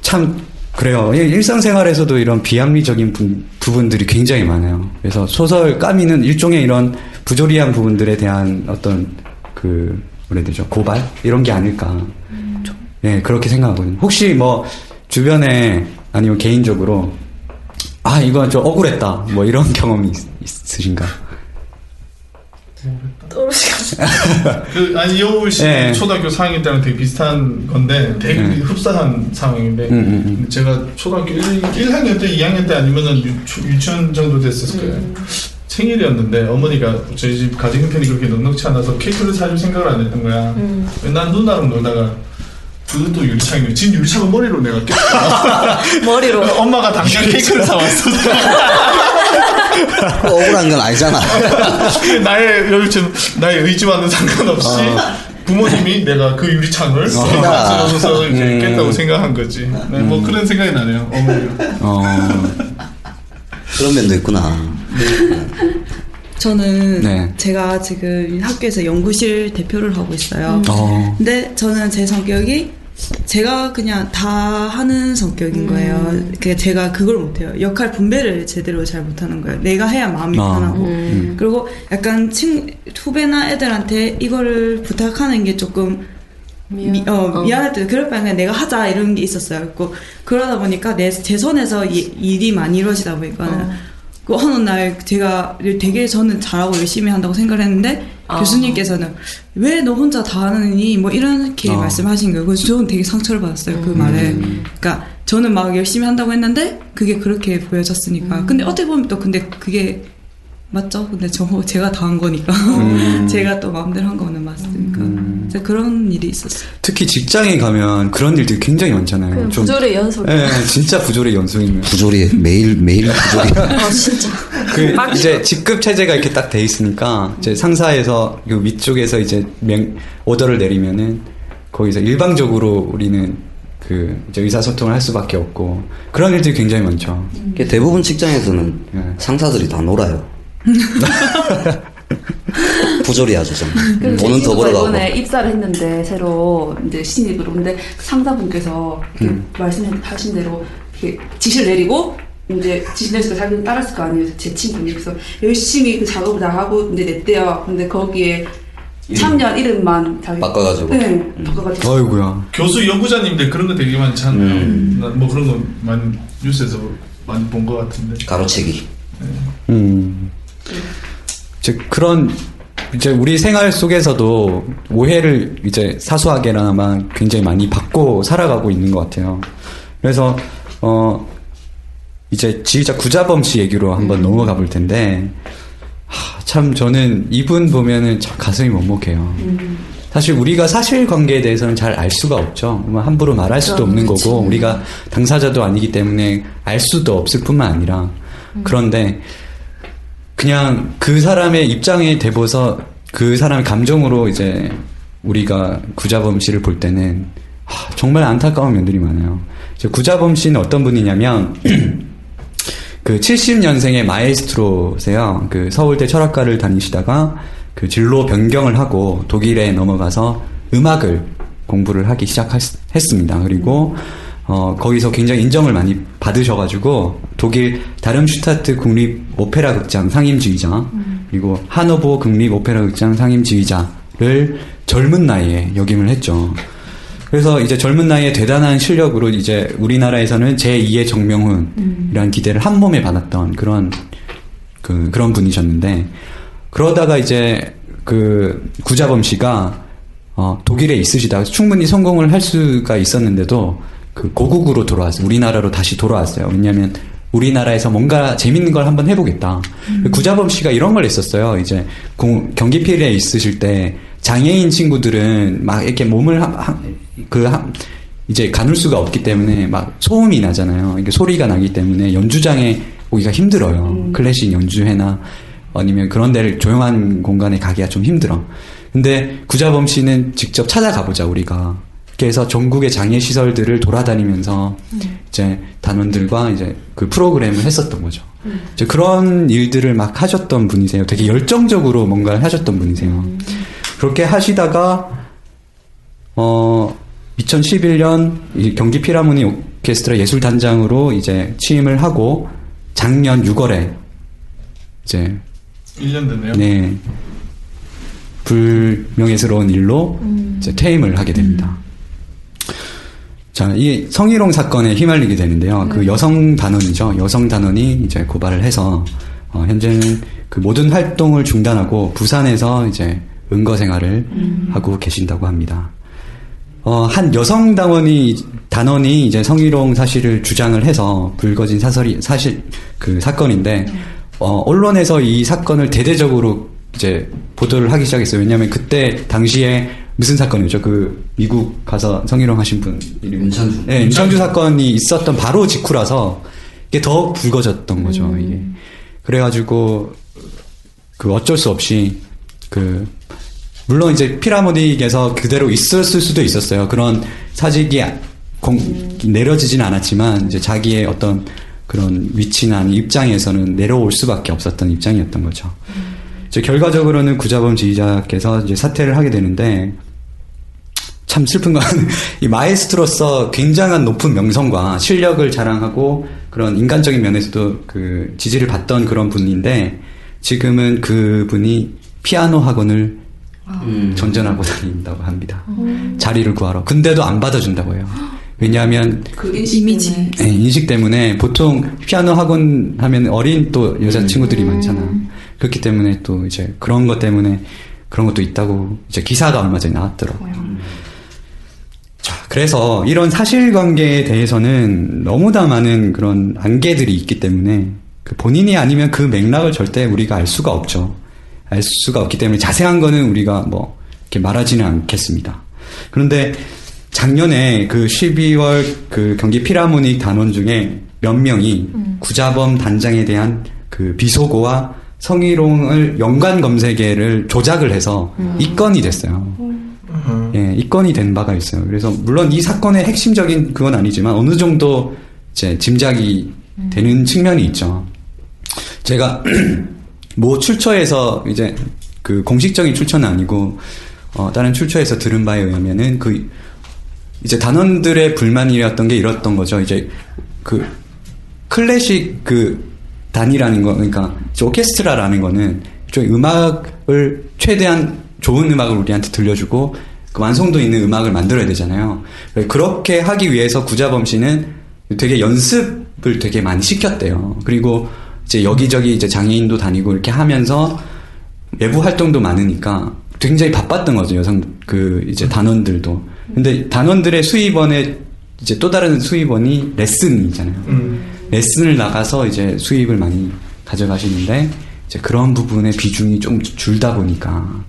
참 그래요. 일- 일상생활에서도 이런 비합리적인 부, 부분들이 굉장히 많아요. 그래서 소설 까미는 일종의 이런 부조리한 부분들에 대한 어떤 그 뭐라 해야 되죠? 고발 이런 게 아닐까. 예, 그렇게 생각하거든요. 혹시 뭐 주변에 아니면 개인적으로 아 이거 좀 억울했다 뭐 이런 [LAUGHS] 경험이 있, 있으신가? 그 아니 여울 씨 예. 초등학교 4학년 때랑 되게 비슷한 건데 되게 음. 흡사한 상황인데 음, 음, 음. 제가 초등학교 1, 1학년 때 2학년 때 아니면은 유, 유치원 정도 됐을 거예요. 생일이었는데 어머니가 저희 집 가정 형편이 그렇게 넉넉치 않아서 케이크를 사줄 생각을 안 했던 거야. 난 누나랑 놀다가 그것도 유리창이네. 진 유리창은 머리로 내가 깼어. [LAUGHS] 머리로. [LAUGHS] 엄마가 당장 케이크를 사왔어. 억울한 건 아니잖아. [LAUGHS] 나의 여유처럼 나의 의지와는 상관없이 부모님이 내가 그 유리창을 만들어서 이제 음. 깼다고 생각한 거지. 네, 뭐 그런 생각이 나네요. 어머니가. 어, 그런 면도 있구나. 저는 네. 제가 지금 학교에서 연구실 대표를 하고 있어요. 어. 근데 저는 제 성격이 제가 그냥 다 하는 성격인 거예요. 그 제가 그걸 못해요. 역할 분배를 제대로 잘 못하는 거예요. 내가 해야 마음이 아, 편하고. 음. 그리고 약간 친 후배나 애들한테 이거를 부탁하는 게 조금 미, 어, 미안할 때 그럴 바에 그냥 내가 하자 이런 게 있었어요. 그리고 그러다 보니까 내제 손에서 이, 일이 많이 이루어지다 보니까는 어. 그 어느 날 제가 되게 저는 잘하고 열심히 한다고 생각을 했는데 아. 교수님께서는 왜 너 혼자 다 하느니 뭐 이렇게 어. 말씀하신 거예요. 그래서 저는 되게 상처를 받았어요 그 말에. 그러니까 저는 막 열심히 한다고 했는데 그게 그렇게 보여졌으니까. 근데 어떻게 보면 또 근데 그게 맞죠? 근데 저 제가 다 한 거니까 음. [LAUGHS] 제가 또 마음대로 한 거는 맞으니까 그래서 그런 일이 있었어요. 특히 직장에 가면 그런 일들이 굉장히 많잖아요. 좀- 부조리 연속. 예, 진짜 부조리 연속이면. 부조리 매일 매일 부조리. 아 [LAUGHS] 진짜. 그 [LAUGHS] 이제 직급 체제가 이렇게 딱 돼 있으니까 이제 상사에서 그 위쪽에서 이제 명 오더를 내리면은 거기서 일방적으로 우리는 그 이제 의사소통을 할 수밖에 없고 그런 일들이 굉장히 많죠. 대부분 직장에서는 상사들이 다 놀아요. [LAUGHS] 부조리하죠 좀. 그래서 돈은 더 벌어가고. 이번에 입사를 했는데 새로 이제 신입으로 근데 상사분께서 음. 말씀하신 대로 지시를 내리고 이제 지시 내리니까 자기는 따랐을 거 아니에요 제 친구님 그래서 열심히 그 작업을 다 하고 이제 냈대요 근데 거기에 참여한 이름만 자기 바꿔가지고. 네 바꿔가지고 어이구야. 교수 연구자님들 그런 거 되게 많잖아요. 음. 나뭐 그런 거 많이 뉴스에서 많이 본 것 같은데. 가로채기. 음. 이제 그런 이제 우리 생활 속에서도 오해를 이제 사소하게나마 굉장히 많이 받고 살아가고 있는 것 같아요. 그래서 어 이제 지휘자 구자범 씨 얘기로 한번 넘어가 볼 텐데 하, 참 저는 이분 보면은 참 가슴이 먹먹해요. 사실 우리가 사실관계에 대해서는 잘 알 수가 없죠. 뭐 함부로 말할 수도 없는 거고 우리가 당사자도 아니기 때문에 알 수도 없을 뿐만 아니라 그런데 그냥 그 사람의 입장에 대보서 그 사람의 감정으로 이제 우리가 구자범 씨를 볼 때는 하, 정말 안타까운 면들이 많아요. 구자범 씨는 어떤 분이냐면 [CLEARS THROAT] 그 70년생의 마에스트로세요. 그 서울대 철학과를 다니시다가 그 진로 변경을 하고 독일에 넘어가서 음악을 공부를 하기 시작했습니다. 그리고 어, 거기서 굉장히 인정을 많이 받으셔가지고 독일 다름슈타트 국립 오페라 극장 상임지휘자 그리고 하노버 국립 오페라 극장 상임지휘자를 젊은 나이에 역임을 했죠. 그래서 이제 젊은 나이에 대단한 실력으로 이제 우리나라에서는 제2의 정명훈이라는 기대를 한 몸에 받았던 그런 그 그런 분이셨는데 그러다가 이제 그 구자범 씨가 어, 독일에 있으시다가 충분히 성공을 할 수가 있었는데도 그 고국으로 돌아왔어요. 우리나라로 다시 돌아왔어요. 왜냐하면 우리나라에서 뭔가 재밌는 걸 한번 해보겠다. 구자범 씨가 이런 걸 했었어요. 이제 공- 경기 필에 있으실 때 장애인 친구들은 막 이렇게 몸을 한- 한- 그 한- 이제 가눌 수가 없기 때문에 막 소음이 나잖아요. 이게 소리가 나기 때문에 연주장에 오기가 힘들어요. 클래식 연주회나 아니면 그런 데를 조용한 공간에 가기가 좀 힘들어. 근데 구자범 씨는 직접 찾아가 보자 우리가. 그래서 전국의 장애 시설들을 돌아다니면서 이제 단원들과 이제 그 프로그램을 했었던 거죠. 이제 그런 일들을 막 하셨던 분이세요. 되게 열정적으로 뭔가를 하셨던 분이세요. 그렇게 하시다가 어 2011년 이 경기 피라모니 오케스트라 예술 단장으로 이제 취임을 하고 작년 6월에 이제 1년 됐네요. 네 불명예스러운 일로 이제 퇴임을 하게 됩니다. 자, 이 성희롱 사건에 휘말리게 되는데요. 그 여성 단원이죠. 여성 단원이 이제 고발을 해서 어, 현재는 그 모든 활동을 중단하고 부산에서 이제 은거 생활을 하고 계신다고 합니다. 어, 한 여성 단원이 단원이 이제 성희롱 사실을 주장을 해서 불거진 사설이 사실 그 사건인데 어, 언론에서 이 사건을 대대적으로 이제 보도를 하기 시작했어요. 왜냐하면 그때 당시에 무슨 사건이죠? 그 미국 가서 성희롱 하신 분 이름 임창주. 네, 임창주 사건이 있었던 바로 직후라서 이게 더 불거졌던 거죠. 이게 그래가지고 그 어쩔 수 없이 그 물론 이제 피라모닉에서 그대로 있었을 수도 있었어요. 그런 사직이 공- 내려지진 않았지만 이제 자기의 어떤 그런 위치나 입장에서는 내려올 수밖에 없었던 입장이었던 거죠. 이제 결과적으로는 구자범 지휘자께서 이제 사퇴를 하게 되는데 참 슬픈 건 [LAUGHS] 이 마에스트로서 굉장한 높은 명성과 실력을 자랑하고 그런 인간적인 면에서도 그 지지를 받던 그런 분인데 지금은 그 분이 피아노 학원을 음. 전전하고 다닌다고 합니다. 자리를 구하러. 근데도 안 받아준다고 해요. 왜냐하면 그 이미지. 네, 인식 때문에 보통 피아노 학원 하면 어린 또 여자 친구들이 많잖아. 그렇기 때문에 또 이제 그런 것 때문에 그런 것도 있다고 이제 기사가 얼마 전에 나왔더라고요. 자, 그래서 이런 사실관계에 대해서는 너무나 많은 그런 안개들이 있기 때문에 그 본인이 아니면 그 맥락을 절대 우리가 알 수가 없죠. 알 수가 없기 때문에 자세한 거는 우리가 뭐 이렇게 말하지는 않겠습니다. 그런데 작년에 그 12월 그 경기 피라모닉 단원 중에 몇 명이 구자범 단장에 대한 그 비속어와 성희롱을 연관 검색에를 조작을 해서 입건이 됐어요. 예, 입건이 된 바가 있어요. 그래서 물론 이 사건의 핵심적인 그건 아니지만 어느 정도 이제 짐작이 되는 측면이 있죠. 제가 [CLEARS THROAT] 뭐 출처에서 이제 그 공식적인 출처는 아니고 어, 다른 출처에서 들은 바에 의하면은 그 이제 단원들의 불만이었던 게 이랬던 거죠. 이제 그 클래식 그 단이라는 거, 그러니까 오케스트라라는 거는 좀 음악을 최대한 좋은 음악을 우리한테 들려주고 그 완성도 있는 음악을 만들어야 되잖아요. 그렇게 하기 위해서 구자범 씨는 되게 연습을 되게 많이 시켰대요. 그리고 이제 여기저기 이제 장애인도 다니고 이렇게 하면서 외부 활동도 많으니까 굉장히 바빴던 거죠. 여성 그 이제 단원들도. 근데 단원들의 수입원의 이제 또 다른 수입원이 레슨이잖아요. 음. 레슨을 나가서 이제 수입을 많이 가져가시는데 이제 그런 부분의 비중이 좀 줄다 보니까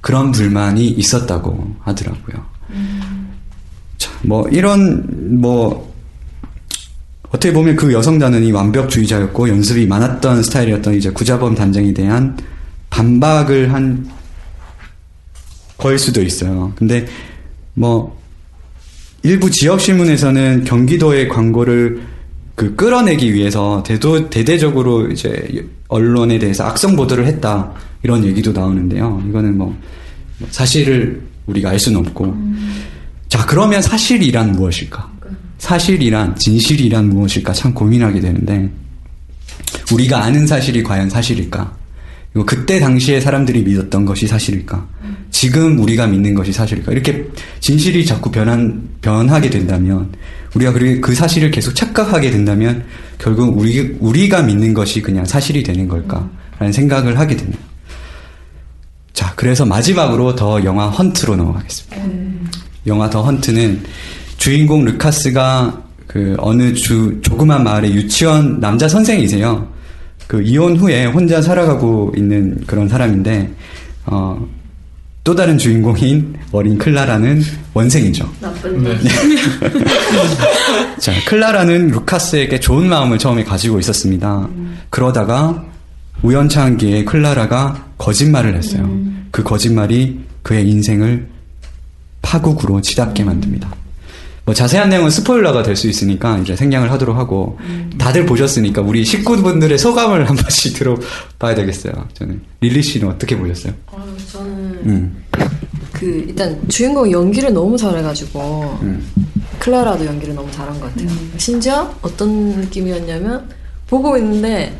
그런 불만이 있었다고 하더라고요. 자, 뭐 이런 뭐 어떻게 보면 그 여성 단원이 완벽주의자였고 연습이 많았던 스타일이었던 이제 구자범 단장에 대한 반박을 한 거일 수도 있어요. 근데 뭐 일부 지역 신문에서는 경기도의 광고를 그 끌어내기 위해서 대도 대대적으로 이제 언론에 대해서 악성 보도를 했다 이런 얘기도 나오는데요. 이거는 뭐 사실을 우리가 알 수는 없고 자 그러면 사실이란 무엇일까? 사실이란 진실이란 무엇일까 참 고민하게 되는데 우리가 아는 사실이 과연 사실일까? 그리고 그때 당시에 사람들이 믿었던 것이 사실일까? 지금 우리가 믿는 것이 사실일까? 이렇게 진실이 자꾸 변한, 변하게 된다면, 우리가 그, 그 사실을 계속 착각하게 된다면, 결국 우리, 우리가 믿는 것이 그냥 사실이 되는 걸까? 라는 생각을 하게 되네요. 자, 그래서 마지막으로 더 영화 헌트로 넘어가겠습니다. 영화 더 헌트는 주인공 루카스가 그 어느 주, 조그만 마을의 유치원 남자 선생이세요. 그 이혼 후에 혼자 살아가고 있는 그런 사람인데 어, 또 다른 주인공인 어린 클라라는 원생이죠. 나쁜 네. [LAUGHS] 자, 클라라는 루카스에게 좋은 마음을 처음에 가지고 있었습니다. 그러다가 우연찮기에 클라라가 거짓말을 했어요. 그 거짓말이 그의 인생을 파국으로 치닫게 만듭니다. 뭐 자세한 내용은 스포일러가 될 수 있으니까 이제 생략을 하도록 하고 다들 보셨으니까 우리 식구분들의 소감을 한 번씩 [LAUGHS] 들어봐야 되겠어요. 저는 릴리 씨는 어떻게 보셨어요? 아, 저는 음, 그 일단 주인공 연기를 너무 잘해가지고 음. 클라라도 연기를 너무 잘한 것 같아요. 심지어 어떤 느낌이었냐면 보고 있는데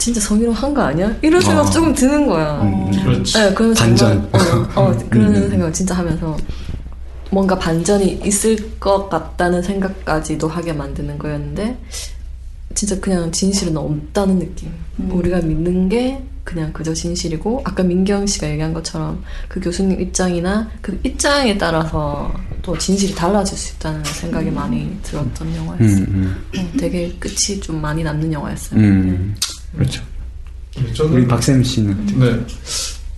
진짜 성희롱 한 거 아니야? 이런 생각 어. 조금 드는 거야. 그렇지. 네, 그런 반전. 생각, 어, 어, 그런 음. 생각을 진짜 하면서 뭔가 반전이 있을 것 같다는 생각까지도 하게 만드는 거였는데 진짜 그냥 진실은 없다는 느낌. 우리가 믿는 게 그냥 그저 진실이고 아까 민경 씨가 얘기한 것처럼 그 교수님 입장이나 그 입장에 따라서 또 진실이 달라질 수 있다는 생각이 많이 들었던 영화였어요. 음, 어, 되게 끝이 좀 많이 남는 영화였어요. 음. 그렇죠. 저는 우리 박쌤 씨는 네.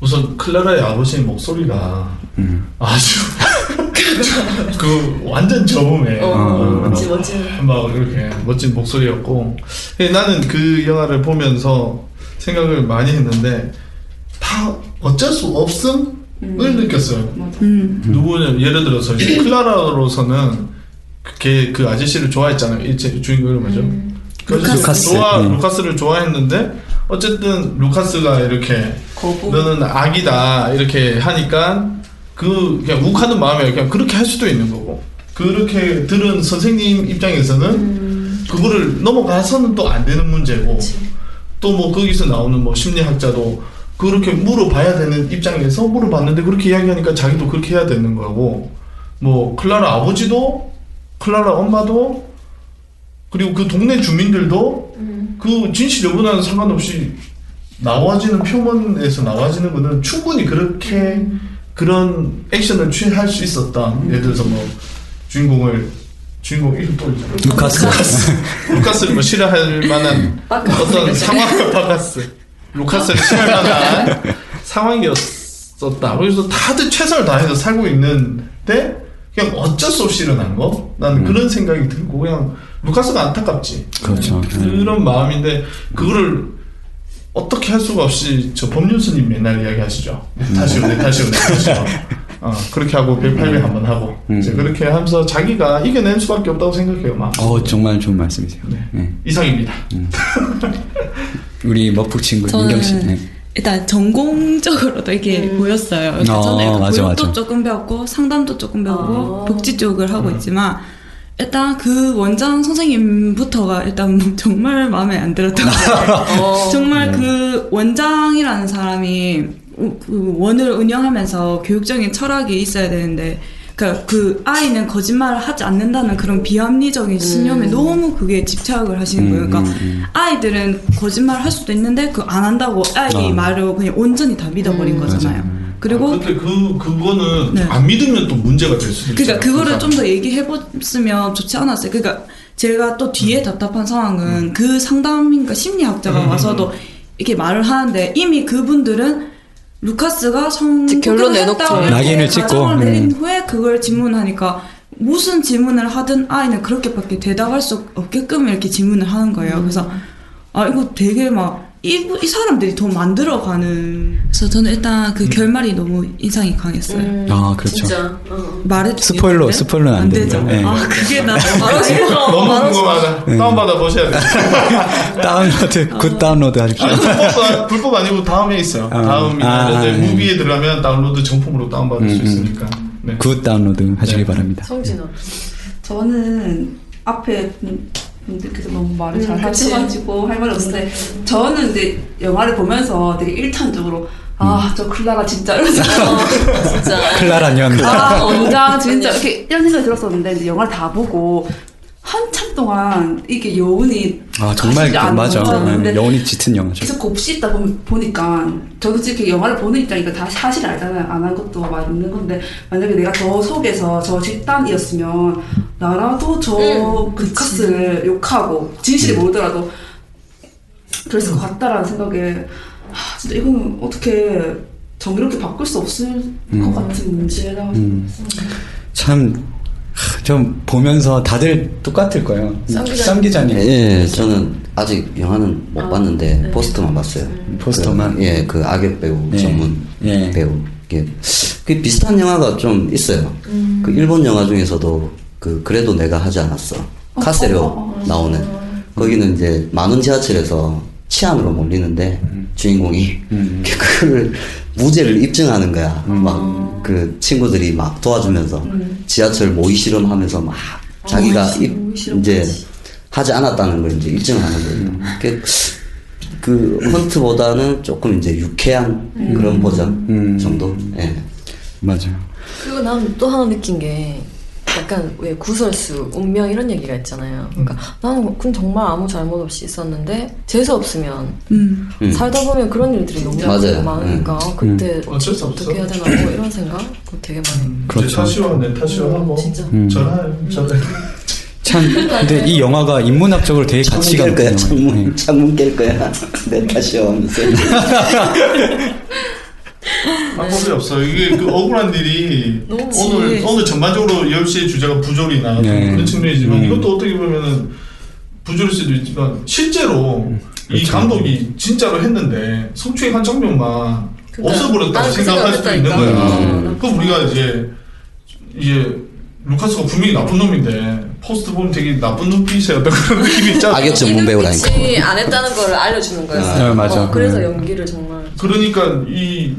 우선 클라라의 아버지의 목소리가 음. 아주 [LAUGHS] 그 완전 저음에 어, 어, 멋지, 멋진. 막 이렇게 멋진 목소리였고 근데 나는 그 영화를 보면서 생각을 많이 했는데 다 어쩔 수 없음을 느꼈어요. 음. 누구는 예를 들어서 이제 클라라로서는 걔그 아저씨를 좋아했잖아요. 이 제- 주인공 이름 뭐죠? 루카스. 좋아 음. 루카스를 좋아했는데 어쨌든 루카스가 이렇게 거부. 너는 악이다 이렇게 하니까 그 그냥 욱하는 마음에 그냥 그렇게 할 수도 있는 거고 그렇게 들은 선생님 입장에서는 그거를 넘어가서는 또 안 되는 문제고 또 뭐 거기서 나오는 뭐 심리학자도 그렇게 물어봐야 되는 입장에서 물어봤는데 그렇게 이야기하니까 자기도 그렇게 해야 되는 거고 뭐 클라라 아버지도 클라라 엄마도 그리고 그 동네 주민들도 그 진실 여부와는 상관없이 나와지는 표면에서 나와지는 거는 충분히 그렇게 그런 액션을 취할 수 있었던 예를 들어서 뭐 주인공을 주인공 이름 또 있잖아 루카스. 루카스. [LAUGHS] 루카스를 뭐 싫어할 만한 어떤 상황 바카스. 루카스를 싫어할 만한 상황이었었다. 그래서 다들 최선을 다해서 살고 있는데 그냥 어쩔 수 없이 일어난 거? 나는 그런 생각이 들고 그냥 루카스가 안타깝지 그렇죠. 그런 마음인데 그거를 어떻게 할 수가 없이 저 법률스님 맨날 이야기하시죠. 내 탓이오, 내 탓이오, 내 탓이오. 어, 그렇게 하고 108명 한번 하고 이제 그렇게 하면서 자기가 이겨낼 수밖에 없다고 생각해요. 막 어 정말 좋은 말씀이세요. 네. 이상입니다. [LAUGHS] 우리 먹북 친구 민경 씨. 네. 일단 전공적으로도 이게 보였어요. 그러니까 어, 저는 맞아, 교육도 맞아. 조금 배웠고 상담도 조금 배우고 복지 쪽을 하고 있지만 일단 그 원장 선생님부터가 일단 [LAUGHS] 정말 마음에 안 들었던 것 같아요. [LAUGHS] 정말 그 원장이라는 사람이 그 원을 운영하면서 교육적인 철학이 있어야 되는데 그러니까 그 아이는 거짓말을 하지 않는다는 그런 비합리적인 신념에 너무 그게 집착을 하시는 거예요. 그러니까 아이들은 거짓말을 할 수도 있는데 그 안 한다고 아이 어. 말을 그냥 온전히 다 믿어버린 거잖아요. 그리고 근데 그 그거는 네. 안 믿으면 또 문제가 될 수도 있어요. 그러니까 그거를 좀 더 얘기해 봤으면 좋지 않았어요. 그러니까 제가 또 뒤에 답답한 상황은 그 상담인가 심리학자가 음. 와서도 이렇게 말을 하는데 이미 그분들은 루카스가 성 결론 내놓고. 낙인을 찍고. 내린 음. 후에 그걸 질문하니까 무슨 질문을 하든 아이는 그렇게밖에 대답할 수 없게끔 이렇게 질문을 하는 거예요. 그래서 아 이거 되게 막 이, 이 사람들이 더 만들어가는. 그래서 저는 일단 그 결말이 너무 인상이 강했어요. 아 그렇죠. 말해 스포일러 스포일러는 안 되죠. 네. 아 그게 나 너무 궁금하다. 다운받아 보셔야 돼요. [LAUGHS] 다운로드 good 다운로드 하십시오. 아니, 불법, 불법 아니고 다음에 있어요. 아, 다음이나 아, 이제 네. movie에 들어가면 다운로드 정품으로 다운받을 수 음, 음. 있으니까. 네. good 다운로드 하시기 바랍니다. 성진아. 저는 앞에 분- 분들께서 너무 말을 음, 잘 그치. 하셔가지고 할 말이 없는데 저는 이제 영화를 보면서 되게 일탄적으로 아 저 클라라 진짜 이러면서 [LAUGHS] 진짜. 클라라년. 아 원장 진짜 이렇게 이런 생각이 들었었는데 이제 영화를 다 보고 한참 동안 이게 여운이 아 정말 그, 맞아. 네, 여운이 짙은 영화죠. 계속 곱씹 있다 보면 보니까 저도 이렇게 영화를 보는 입장이니까 다 사실 알잖아요. 안 한 것도 맞는 건데 만약에 내가 저 속에서 저 집단이었으면 나라도 저 응, 루카스를 욕하고 진실이 모르더라도 그랬을 것 같다라는 생각에 하, 진짜 이거는 어떻게 정의롭게 바꿀 수 없을 음. 것 같은 문제라고 음. 참, 하, 좀 보면서 다들 똑같을 거예요. 쌈 기자님. 예, 저는 아직 영화는 못 아, 봤는데 네. 포스터만 봤어요. 포스터만? 그, 예, 그 악역 배우 예. 전문 예. 배우. 예. 그 비슷한 영화가 좀 있어요. 음. 그 일본 영화 중에서도 그 그래도 내가 하지 않았어. 카세료 나오는. 거기는 이제 많은 지하철에서 치안으로 몰리는데 주인공이 [LAUGHS] 그거를 무죄를 입증하는 거야. 막그 친구들이 막 도와주면서 지하철 모의 실험하면서 막 자기가 입, 이제 하지 않았다는 걸 이제 입증하는 거예요. 그, 그 헌트보다는 조금 이제 유쾌한 그런 버전 정도. 예. 맞아요. 그리고 난 또 하나 느낀 게 약간 왜 구설수, 운명 이런 얘기가 있잖아요. 그러니까 나는 그럼 정말 아무 잘못 없이 있었는데 재수 없으면 음. 음. 살다 보면 그런 일들이 너무 맞아요. 많으니까 음. 그때 어쩔 수 없어. 어떻게 해야 되나 뭐 이런 생각 되게 많이. 제 그렇죠. 탓이오, 내 탓이오 하고 진짜. 음. 전화해요. 전화. 참, 근데 이 영화가 인문학적으로 되게 가치가 창문 깰 거야, 있는 [LAUGHS] 영화예요. 네. 창문, 창문 깰 거야. 내 탓이야. 방법이 없어. 이게 그 억울한 일이 오늘 지- 오늘 전반적으로 10시의 주제가 부조리나 네. 그런 측면이지만 음. 이것도 어떻게 보면은 부조릴 수도 있지만 실제로 이 그렇죠. 감독이 진짜로 했는데 성추행 한 장면만 그러니까 없어버렸다고 그 생각할 수도 있는 거야. 음. 그럼 우리가 이제 이제 루카스가 분명히 나쁜 놈인데 포스트 보면 되게 나쁜 어떤 [LAUGHS] 그런 느낌이 있잖아. 악역 전 문 배우라니까. 그치 안 했다는 걸 알려주는 거였어요. 네, 맞아. 어, 그래서 음. 연기를 정말. 그러니까 이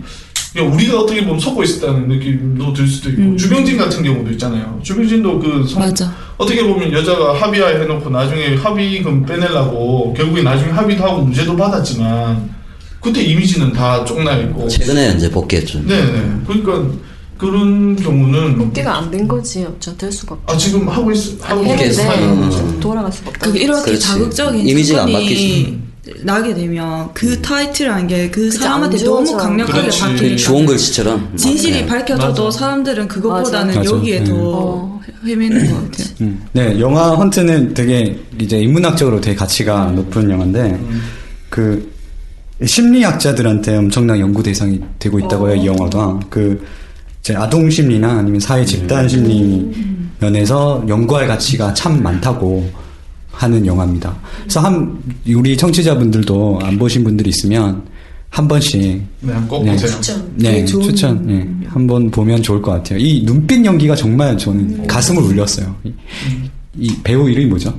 야, 우리가 어떻게 보면 속고 있었다는 느낌도 들 수도 있고 음. 주병진 같은 경우도 있잖아요. 주병진도 그 성- 맞아. 어떻게 보면 여자가 합의하에 해놓고 나중에 합의금 빼내려고 결국에 나중에 합의도 하고 무죄도 받았지만 그때 이미지는 다 쫑나 있고. 최근에 이제 복귀했죠. 네네. 그러니까 그런 경우는 복귀가 안 된 거지. 어쩌 될 수가 없죠. 아 지금 하고 있 하고 했는데 음. 돌아갈 수가 없다. 그 이렇게 그렇지. 자극적인 이미지가 바뀌지. 나게 되면 그 타이틀이라는 게 그 사람한테 안 너무. 강력하게. 박히니까 좋은 글씨처럼. 진실이 네. 밝혀져도 맞아. 사람들은 그것보다는 맞아. 여기에 맞아. 더 어. 헤매는 것 같아요. 음. 네, 영화 헌트는 되게 이제 인문학적으로 되게 가치가 높은 영화인데 그 심리학자들한테 엄청난 연구 대상이 되고 있다고 해요, 이 영화가. 그 이제 아동 심리나 아니면 사회 집단 심리 면에서 연구할 가치가 참 많다고 하는 영화입니다. 그래서 한 우리 청취자분들도 안 보신 분들이 있으면 한 번씩 네, 꼭 네. 보세요. 네, 되게 좋은- 추천. 네, 한번 보면 좋을 것 같아요. 이 눈빛 연기가 정말 저는 가슴을 울렸어요. 이, 이 배우 이름이 뭐죠?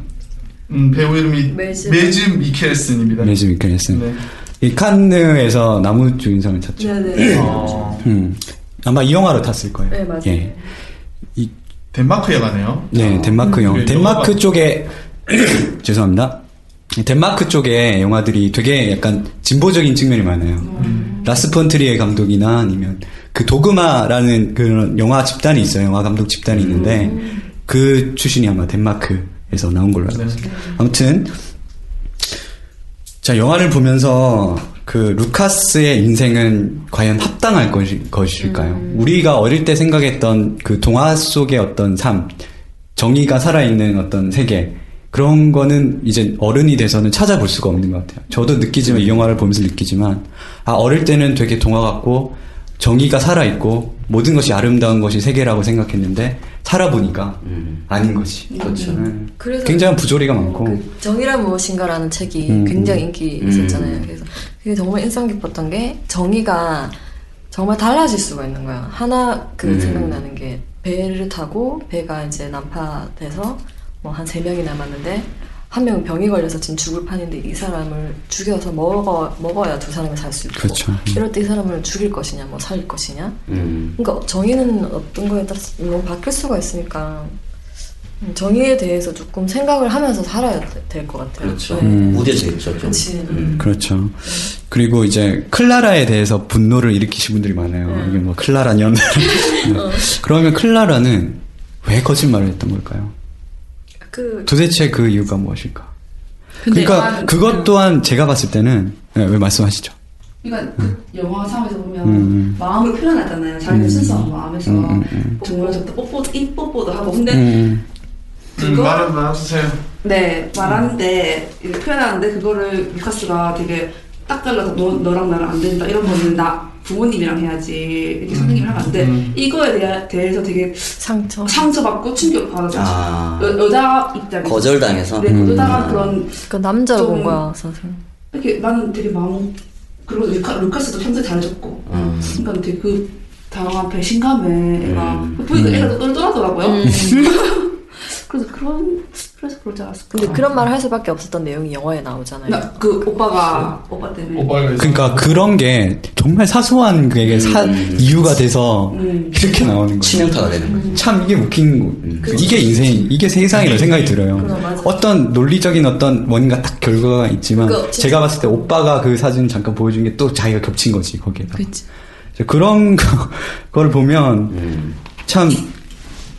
음, 배우 이름이 매즈. 매즈 미켈슨입니다. 매즈 미켈슨. 네. 이 칸느에서 남우주연상을 탔죠. 네네. 어, 음, 아마 이 영화로 탔을 거예요. 네 맞아요. 예. 덴마크 영화네요. 네, 덴마크 영화. 네, 덴마크 영화가- 쪽에 [CLEARS THROAT] 죄송합니다. 덴마크 쪽에 영화들이 되게 약간 진보적인 측면이 많아요. 라스 폰트리에 감독이나 아니면 그 도그마라는 그런 영화 집단이 있어요. 영화 감독 집단이 있는데 그 출신이 아마 덴마크에서 나온 걸로 알고 있어요. 아무튼 자 영화를 보면서 그 루카스의 인생은 과연 합당할 것이, 것일까요? 우리가 어릴 때 생각했던 그 동화 속의 어떤 삶, 정의가 살아있는 어떤 세계 그런 거는 이제 어른이 돼서는 찾아볼 수가 없는 것 같아요. 저도 느끼지만 이 영화를 보면서 느끼지만 아 어릴 때는 되게 동화 같고 정의가 살아있고 모든 것이 아름다운 것이 세계라고 생각했는데 살아보니까 아닌 것이 그렇죠. 음. 그래서 굉장한 부조리가 많고 그 정의란 무엇인가라는 책이 음. 굉장히 인기 음. 있었잖아요. 그래서 그게 정말 인상 깊었던 게 정의가 정말 달라질 수가 있는 거야. 하나 그 음. 생각나는 게 배를 타고 배가 이제 난파돼서 뭐 한 세 명이 남았는데 한 명은 병이 걸려서 지금 죽을 판인데 이 사람을 죽여서 먹어 먹어야 두 사람이 살 수 있고 그렇죠. 이럴 때 이 사람을 죽일 것이냐 뭐 살릴 것이냐 음. 그러니까 정의는 어떤 거에 따라서 너무 바뀔 수가 있으니까 음, 정의에 대해서 조금 생각을 하면서 살아야 될 것 같아요. 그렇죠. 네. 음. 무뎌져 있죠, 좀. 그치. 음. 그렇죠. 그리고 이제 클라라에 대해서 분노를 일으키신 분들이 많아요. 네. 이게 뭐 클라라년. 네. [LAUGHS] 어. 그러면 클라라는 왜 거짓말을 했던 걸까요? 그 도대체 그 이유가 무엇일까? 그러니까 아, 그것 또한 제가 봤을 때는 네, 왜 말씀하시죠? 그러니까 그 영화 상에서 보면 음. 마음을 표현하잖아요. 자기 음. 순수한 마음에서 음, 음, 음. 정말 저도 뽀뽀 입 뽀뽀도 하고 근데 음, 음, 그거- 말은 나와주세요. 네 말하는데 이렇게 표현하는데 그거를 루카스가 되게 딱 잘라서 너, 너랑 나랑 안 된다 이런 거는 나 부모님이랑 해야지 이렇게 선생님이랑 하면 안 돼. 음. 이거에 대해, 대해서 되게 상처. 상처받고 충격받아서 아. 여, 여자 입장에서 거절당해서? 네 거절당한 음. 그런 그 남자가 좀- 본 거야 선생님. 이렇게 나는 되게 마음 그리고 루카, 루카스도 평소에 잘해줬고 음. 그러니까 되게 그 당한 배신감에 애가 음. 보니까 음. 애가 [LAUGHS] 똘똘하더라고요. 음. 그래서 그런 그래서 그러지 않았을까. 근데 그런 말을 할 수밖에 없었던 내용이 영화에 나오잖아요. 나, 그 오빠가 오빠 때문에. 오빠가 그러니까 그런 게 정말 사소한 그게 사- 음. 이유가 돼서 음. 이렇게 나오는 거예요. 치명타가 되는 거죠. 참 이게 웃긴 거. 음. 이게 인생, 이게 세상이라는 생각이 들어요. 그럼. 어떤 논리적인 어떤 뭔가 딱 결과가 있지만 그거 진짜- 제가 봤을 때 오빠가 그 사진 잠깐 보여준 게 또 자기가 겹친 거지 거기에다. 그치. 그런 거, 걸 보면 음. 참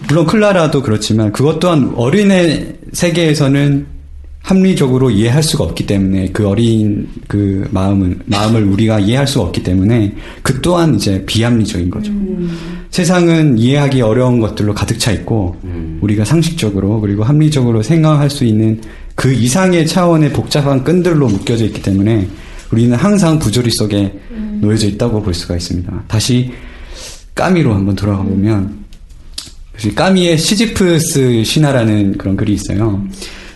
물론 클라라도 그렇지만 그것 또한 어린의 세계에서는 합리적으로 이해할 수가 없기 때문에 그 어린 그 마음은 마음을 우리가 이해할 수가 없기 때문에 그 또한 이제 비합리적인 거죠. 세상은 이해하기 어려운 것들로 가득 차 있고 음. 우리가 상식적으로 그리고 합리적으로 생각할 수 있는 그 이상의 차원의 복잡한 끈들로 묶여져 있기 때문에 우리는 항상 부조리 속에 놓여져 있다고 볼 수가 있습니다. 다시 까미로 한번 돌아가 보면 까미의 시지프스 신화라는 그런 글이 있어요.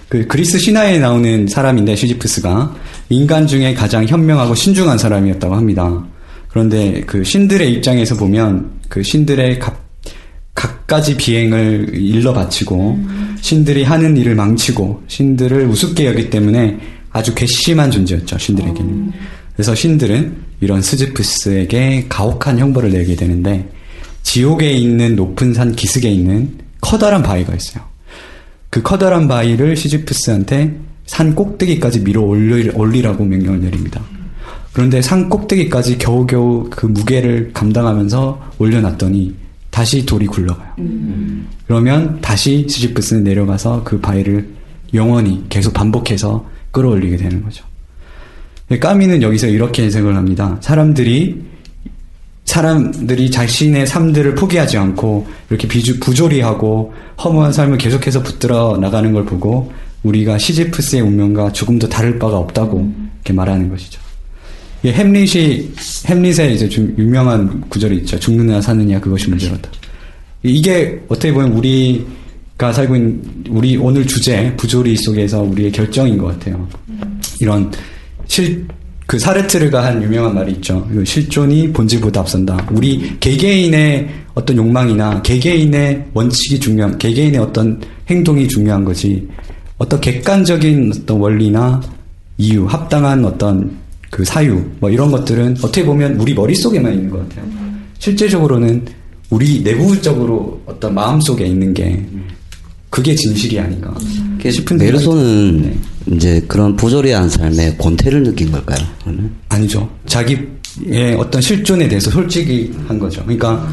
그 그리스 신화에 나오는 사람인데 시지프스가 인간 중에 가장 현명하고 신중한 사람이었다고 합니다. 그런데 그 신들의 입장에서 보면 그 신들의 각, 각가지 비행을 일러 바치고 신들이 하는 일을 망치고 신들을 우습게 여기 때문에 아주 괘씸한 존재였죠 신들에게는. 그래서 신들은 이런 스지프스에게 가혹한 형벌을 내게 되는데 지옥에 있는 높은 산 기슭에 있는 커다란 바위가 있어요. 그 커다란 바위를 시지프스한테 산 꼭대기까지 밀어 올리, 올리라고 명령을 내립니다. 그런데 산 꼭대기까지 겨우겨우 그 무게를 감당하면서 올려놨더니 다시 돌이 굴러가요. 그러면 다시 시지프스는 내려가서 그 바위를 영원히 계속 반복해서 끌어올리게 되는 거죠. 까미는 여기서 이렇게 해석을 합니다. 사람들이 사람들이 자신의 삶들을 포기하지 않고 이렇게 비주, 부조리하고 허무한 삶을 계속해서 붙들어 나가는 걸 보고 우리가 시지프스의 운명과 조금 더 다를 바가 없다고 이렇게 말하는 것이죠. 이 햄릿이 햄릿의 이제 좀 유명한 구절이 있죠. 죽느냐 사느냐 그것이 문제로다. 이게 어떻게 보면 우리가 살고 있는 우리 오늘 주제 부조리 속에서 우리의 결정인 것 같아요. 이런 실 그 사르트르가 한 유명한 말이 있죠. 그 실존이 본질보다 앞선다. 우리 개개인의 어떤 욕망이나 개개인의 원칙이 중요한, 개개인의 어떤 행동이 중요한 거지. 어떤 객관적인 어떤 원리나 이유, 합당한 어떤 그 사유, 뭐 이런 것들은 어떻게 보면 우리 머릿속에만 있는 것 같아요. 실제적으로는 우리 내부적으로 어떤 마음 속에 있는 게 그게 진실이 아닌가 싶은 메르소는 네. 이제 그런 부조리한 삶에 권태를 느낀 걸까요? 그러면? 아니죠. 자기의 어떤 실존에 대해서 솔직히 한 거죠. 그러니까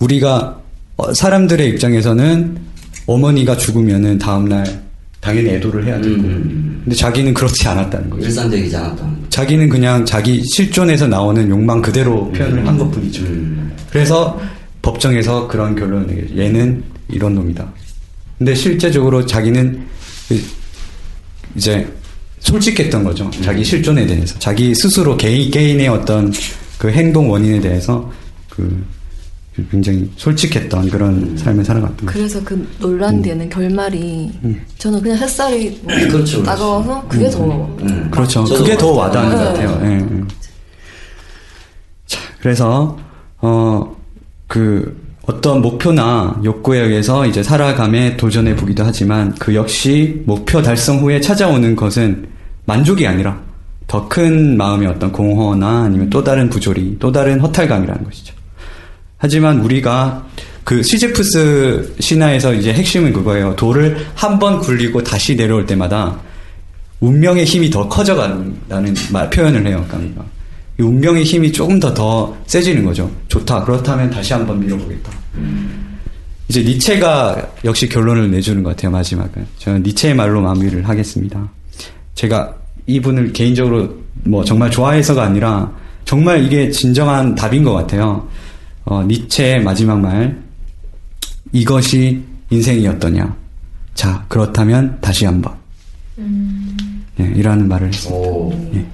우리가 어, 사람들의 입장에서는 어머니가 죽으면은 다음날 당연히 애도를 해야 되고 근데 자기는 그렇지 않았다는 거죠. 일상적이지 않았다는 자기는 그냥 자기 실존에서 나오는 욕망 그대로 표현을 한 것 뿐이죠. 그래서 법정에서 그런 결론을 얘는 이런 놈이다. 근데 실제적으로 자기는 그 이제 솔직했던 거죠. 자기 실존에 대해서. 자기 스스로 개인, 개인의 어떤 그 행동 원인에 대해서 그 굉장히 솔직했던 그런 삶을 살아갔던 거죠. 그래서 그 논란되는 결말이 저는 그냥 햇살이 뭐 [CLEARS THROAT] 그렇죠, 따가워서 그게 더 그렇죠. 그게 더. 와닿는 것 네. 같아요. 예, 예. 자, 그래서 어 그 어떤 목표나 욕구에 의해서 이제 살아감에 도전해 보기도 하지만 그 역시 목표 달성 후에 찾아오는 것은 만족이 아니라 더 큰 마음의 어떤 공허나 아니면 또 다른 부조리, 또 다른 허탈감이라는 것이죠. 하지만 우리가 그 시제프스 신화에서 이제 핵심은 그거예요. 돌을 한 번 굴리고 다시 내려올 때마다 운명의 힘이 더 커져간다는 말, 표현을 해요. 이 운명의 힘이 조금 더 더 세지는 거죠. 좋다. 그렇다면 다시 한번 밀어보겠다. 이제 니체가 역시 결론을 내주는 것 같아요, 마지막은. 저는 니체의 말로 마무리를 하겠습니다. 제가 이분을 개인적으로 뭐 정말 좋아해서가 아니라 정말 이게 진정한 답인 것 같아요. 어, 니체의 마지막 말. 이것이 인생이었더냐. 자, 그렇다면 다시 한번. 예, 이라는 말을 했습니다. 예.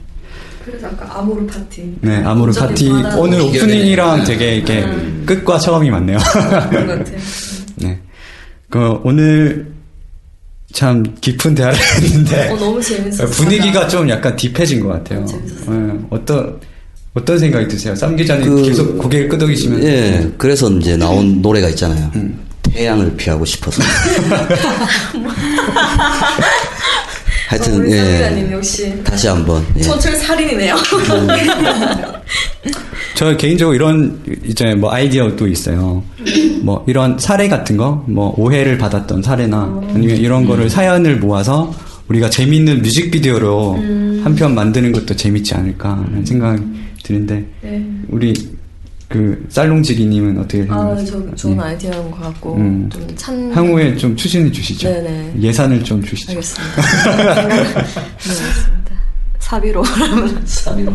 그래서 아까 아모르 파티 네, 아모르 파티 오늘 오프닝이랑 되게 이게 음. 끝과 처음이 맞네요. 그런 것 같아요. [LAUGHS] 네. 그 오늘 참 깊은 대화를 [LAUGHS] 했는데 어, 너무 재밌었어요. 분위기가 좀 약간 딥해진 것 같아요. 네, 어떤 어떤 생각이 드세요? 쌈 기자님 그- 계속 고개를 끄덕이시면 예, 그래서 이제 나온 노래가 있잖아요. 음. 태양을 피하고 싶어서. [LAUGHS] 하여튼 우리 예. 역시 다시 한번 예. 소철 살인이네요. [LAUGHS] 저 개인적으로 이런 이제 뭐 아이디어도 있어요. 뭐 이런 사례 같은 거, 뭐 오해를 받았던 사례나 아니면 이런 거를 사연을 모아서 우리가 재밌는 뮤직비디오로 음. 한편 만드는 것도 재밌지 않을까 하는 생각이 드는데 네. 우리 그 쌀롱지기님은 어떻게 아, 생각하세요? 저 좋은 아이디어인 것 같고 음. 좀 찬. 향후에 좀 추진해 주시죠. 네네. 예산을 좀 주시죠. 알겠습니다. 네. [LAUGHS] 사비로. [LAUGHS] 사비로.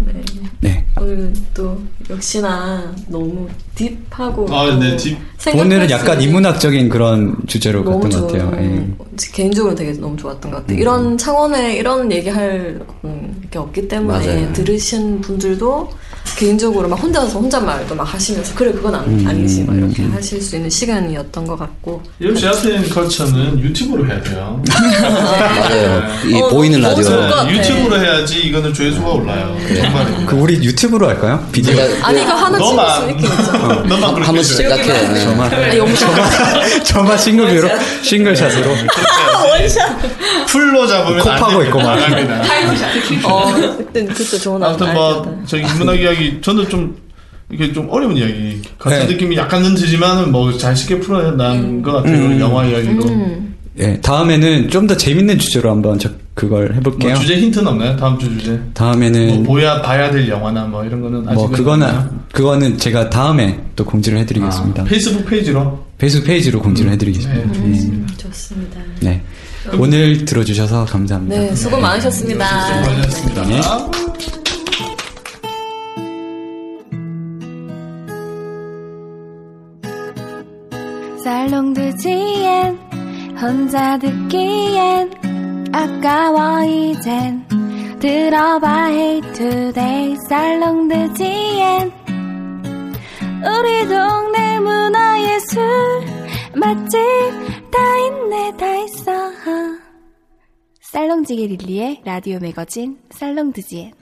네. 네. 오늘 또 역시나 너무 딥하고. 아, 네, 딥. 오늘은 수 약간 인문학적인 그런 주제로 너무 갔던 것. 같아요. 예. 개인적으로 되게 너무 좋았던 것 같아요. 음. 이런 창원에 이런 얘기할 음, 게 없기 때문에 맞아요. 들으신 분들도 개인적으로 막 혼자서 혼잣말도 막 하시면서 그래 그건 안, 음, 아니지 막 이렇게. 하실 수 있는 시간이었던 것 같고 역시 아트앤 컬처는 유튜브로 해야 돼요. 맞아요. [LAUGHS] 이 어, 보이는 라디오. 같아. 유튜브로 해야지 이거는 조회수가 올라요. 정말. 그 우리 유튜브로 할까요? 비디오. 아니 이거 하나 찍을 너만. 있죠. 너만 그렇게 한번. 시작해. 네. 저만 저만 [LAUGHS] 싱글뷰로 싱글샷으로 풀로 잡으면 코 파고 있고 막. 나갑니다. 어 그때 그때 좋은 아무튼. 뭐 저기 문학 이야기 저는 좀 이게 좀 어려운 이야기 같은 네. 느낌이 약간은 들지만은 뭐 잘 쉽게 풀어낸 것 같아요 음. 영화 이야기로 음. 예, 다음에는 좀 더 재밌는 주제로 한번 저, 그걸 해볼게요. 뭐 주제 힌트는 없나요? 다음 주 주제. 다음에는 뭐 보야 봐야 될 영화나 뭐 이런 거는 아직 뭐 그거는 그거는 제가 다음에 또 공지를 해드리겠습니다. 페이스북 페이지로 페이스북 페이지로 공지를 해드리겠습니다. 네, 네. 좋습니다. 네. 오늘 들어주셔서 감사합니다. 네, 수고 많으셨습니다. 수고하셨습니다. 네. 살롱드지엔 혼자 듣기엔 아까워 이젠. 들어봐 Today 살롱드지엔. 우리 동네 문화예술 맛집 다 있네 다 있어 살롱지게 릴리의 라디오 매거진 살롱드지엔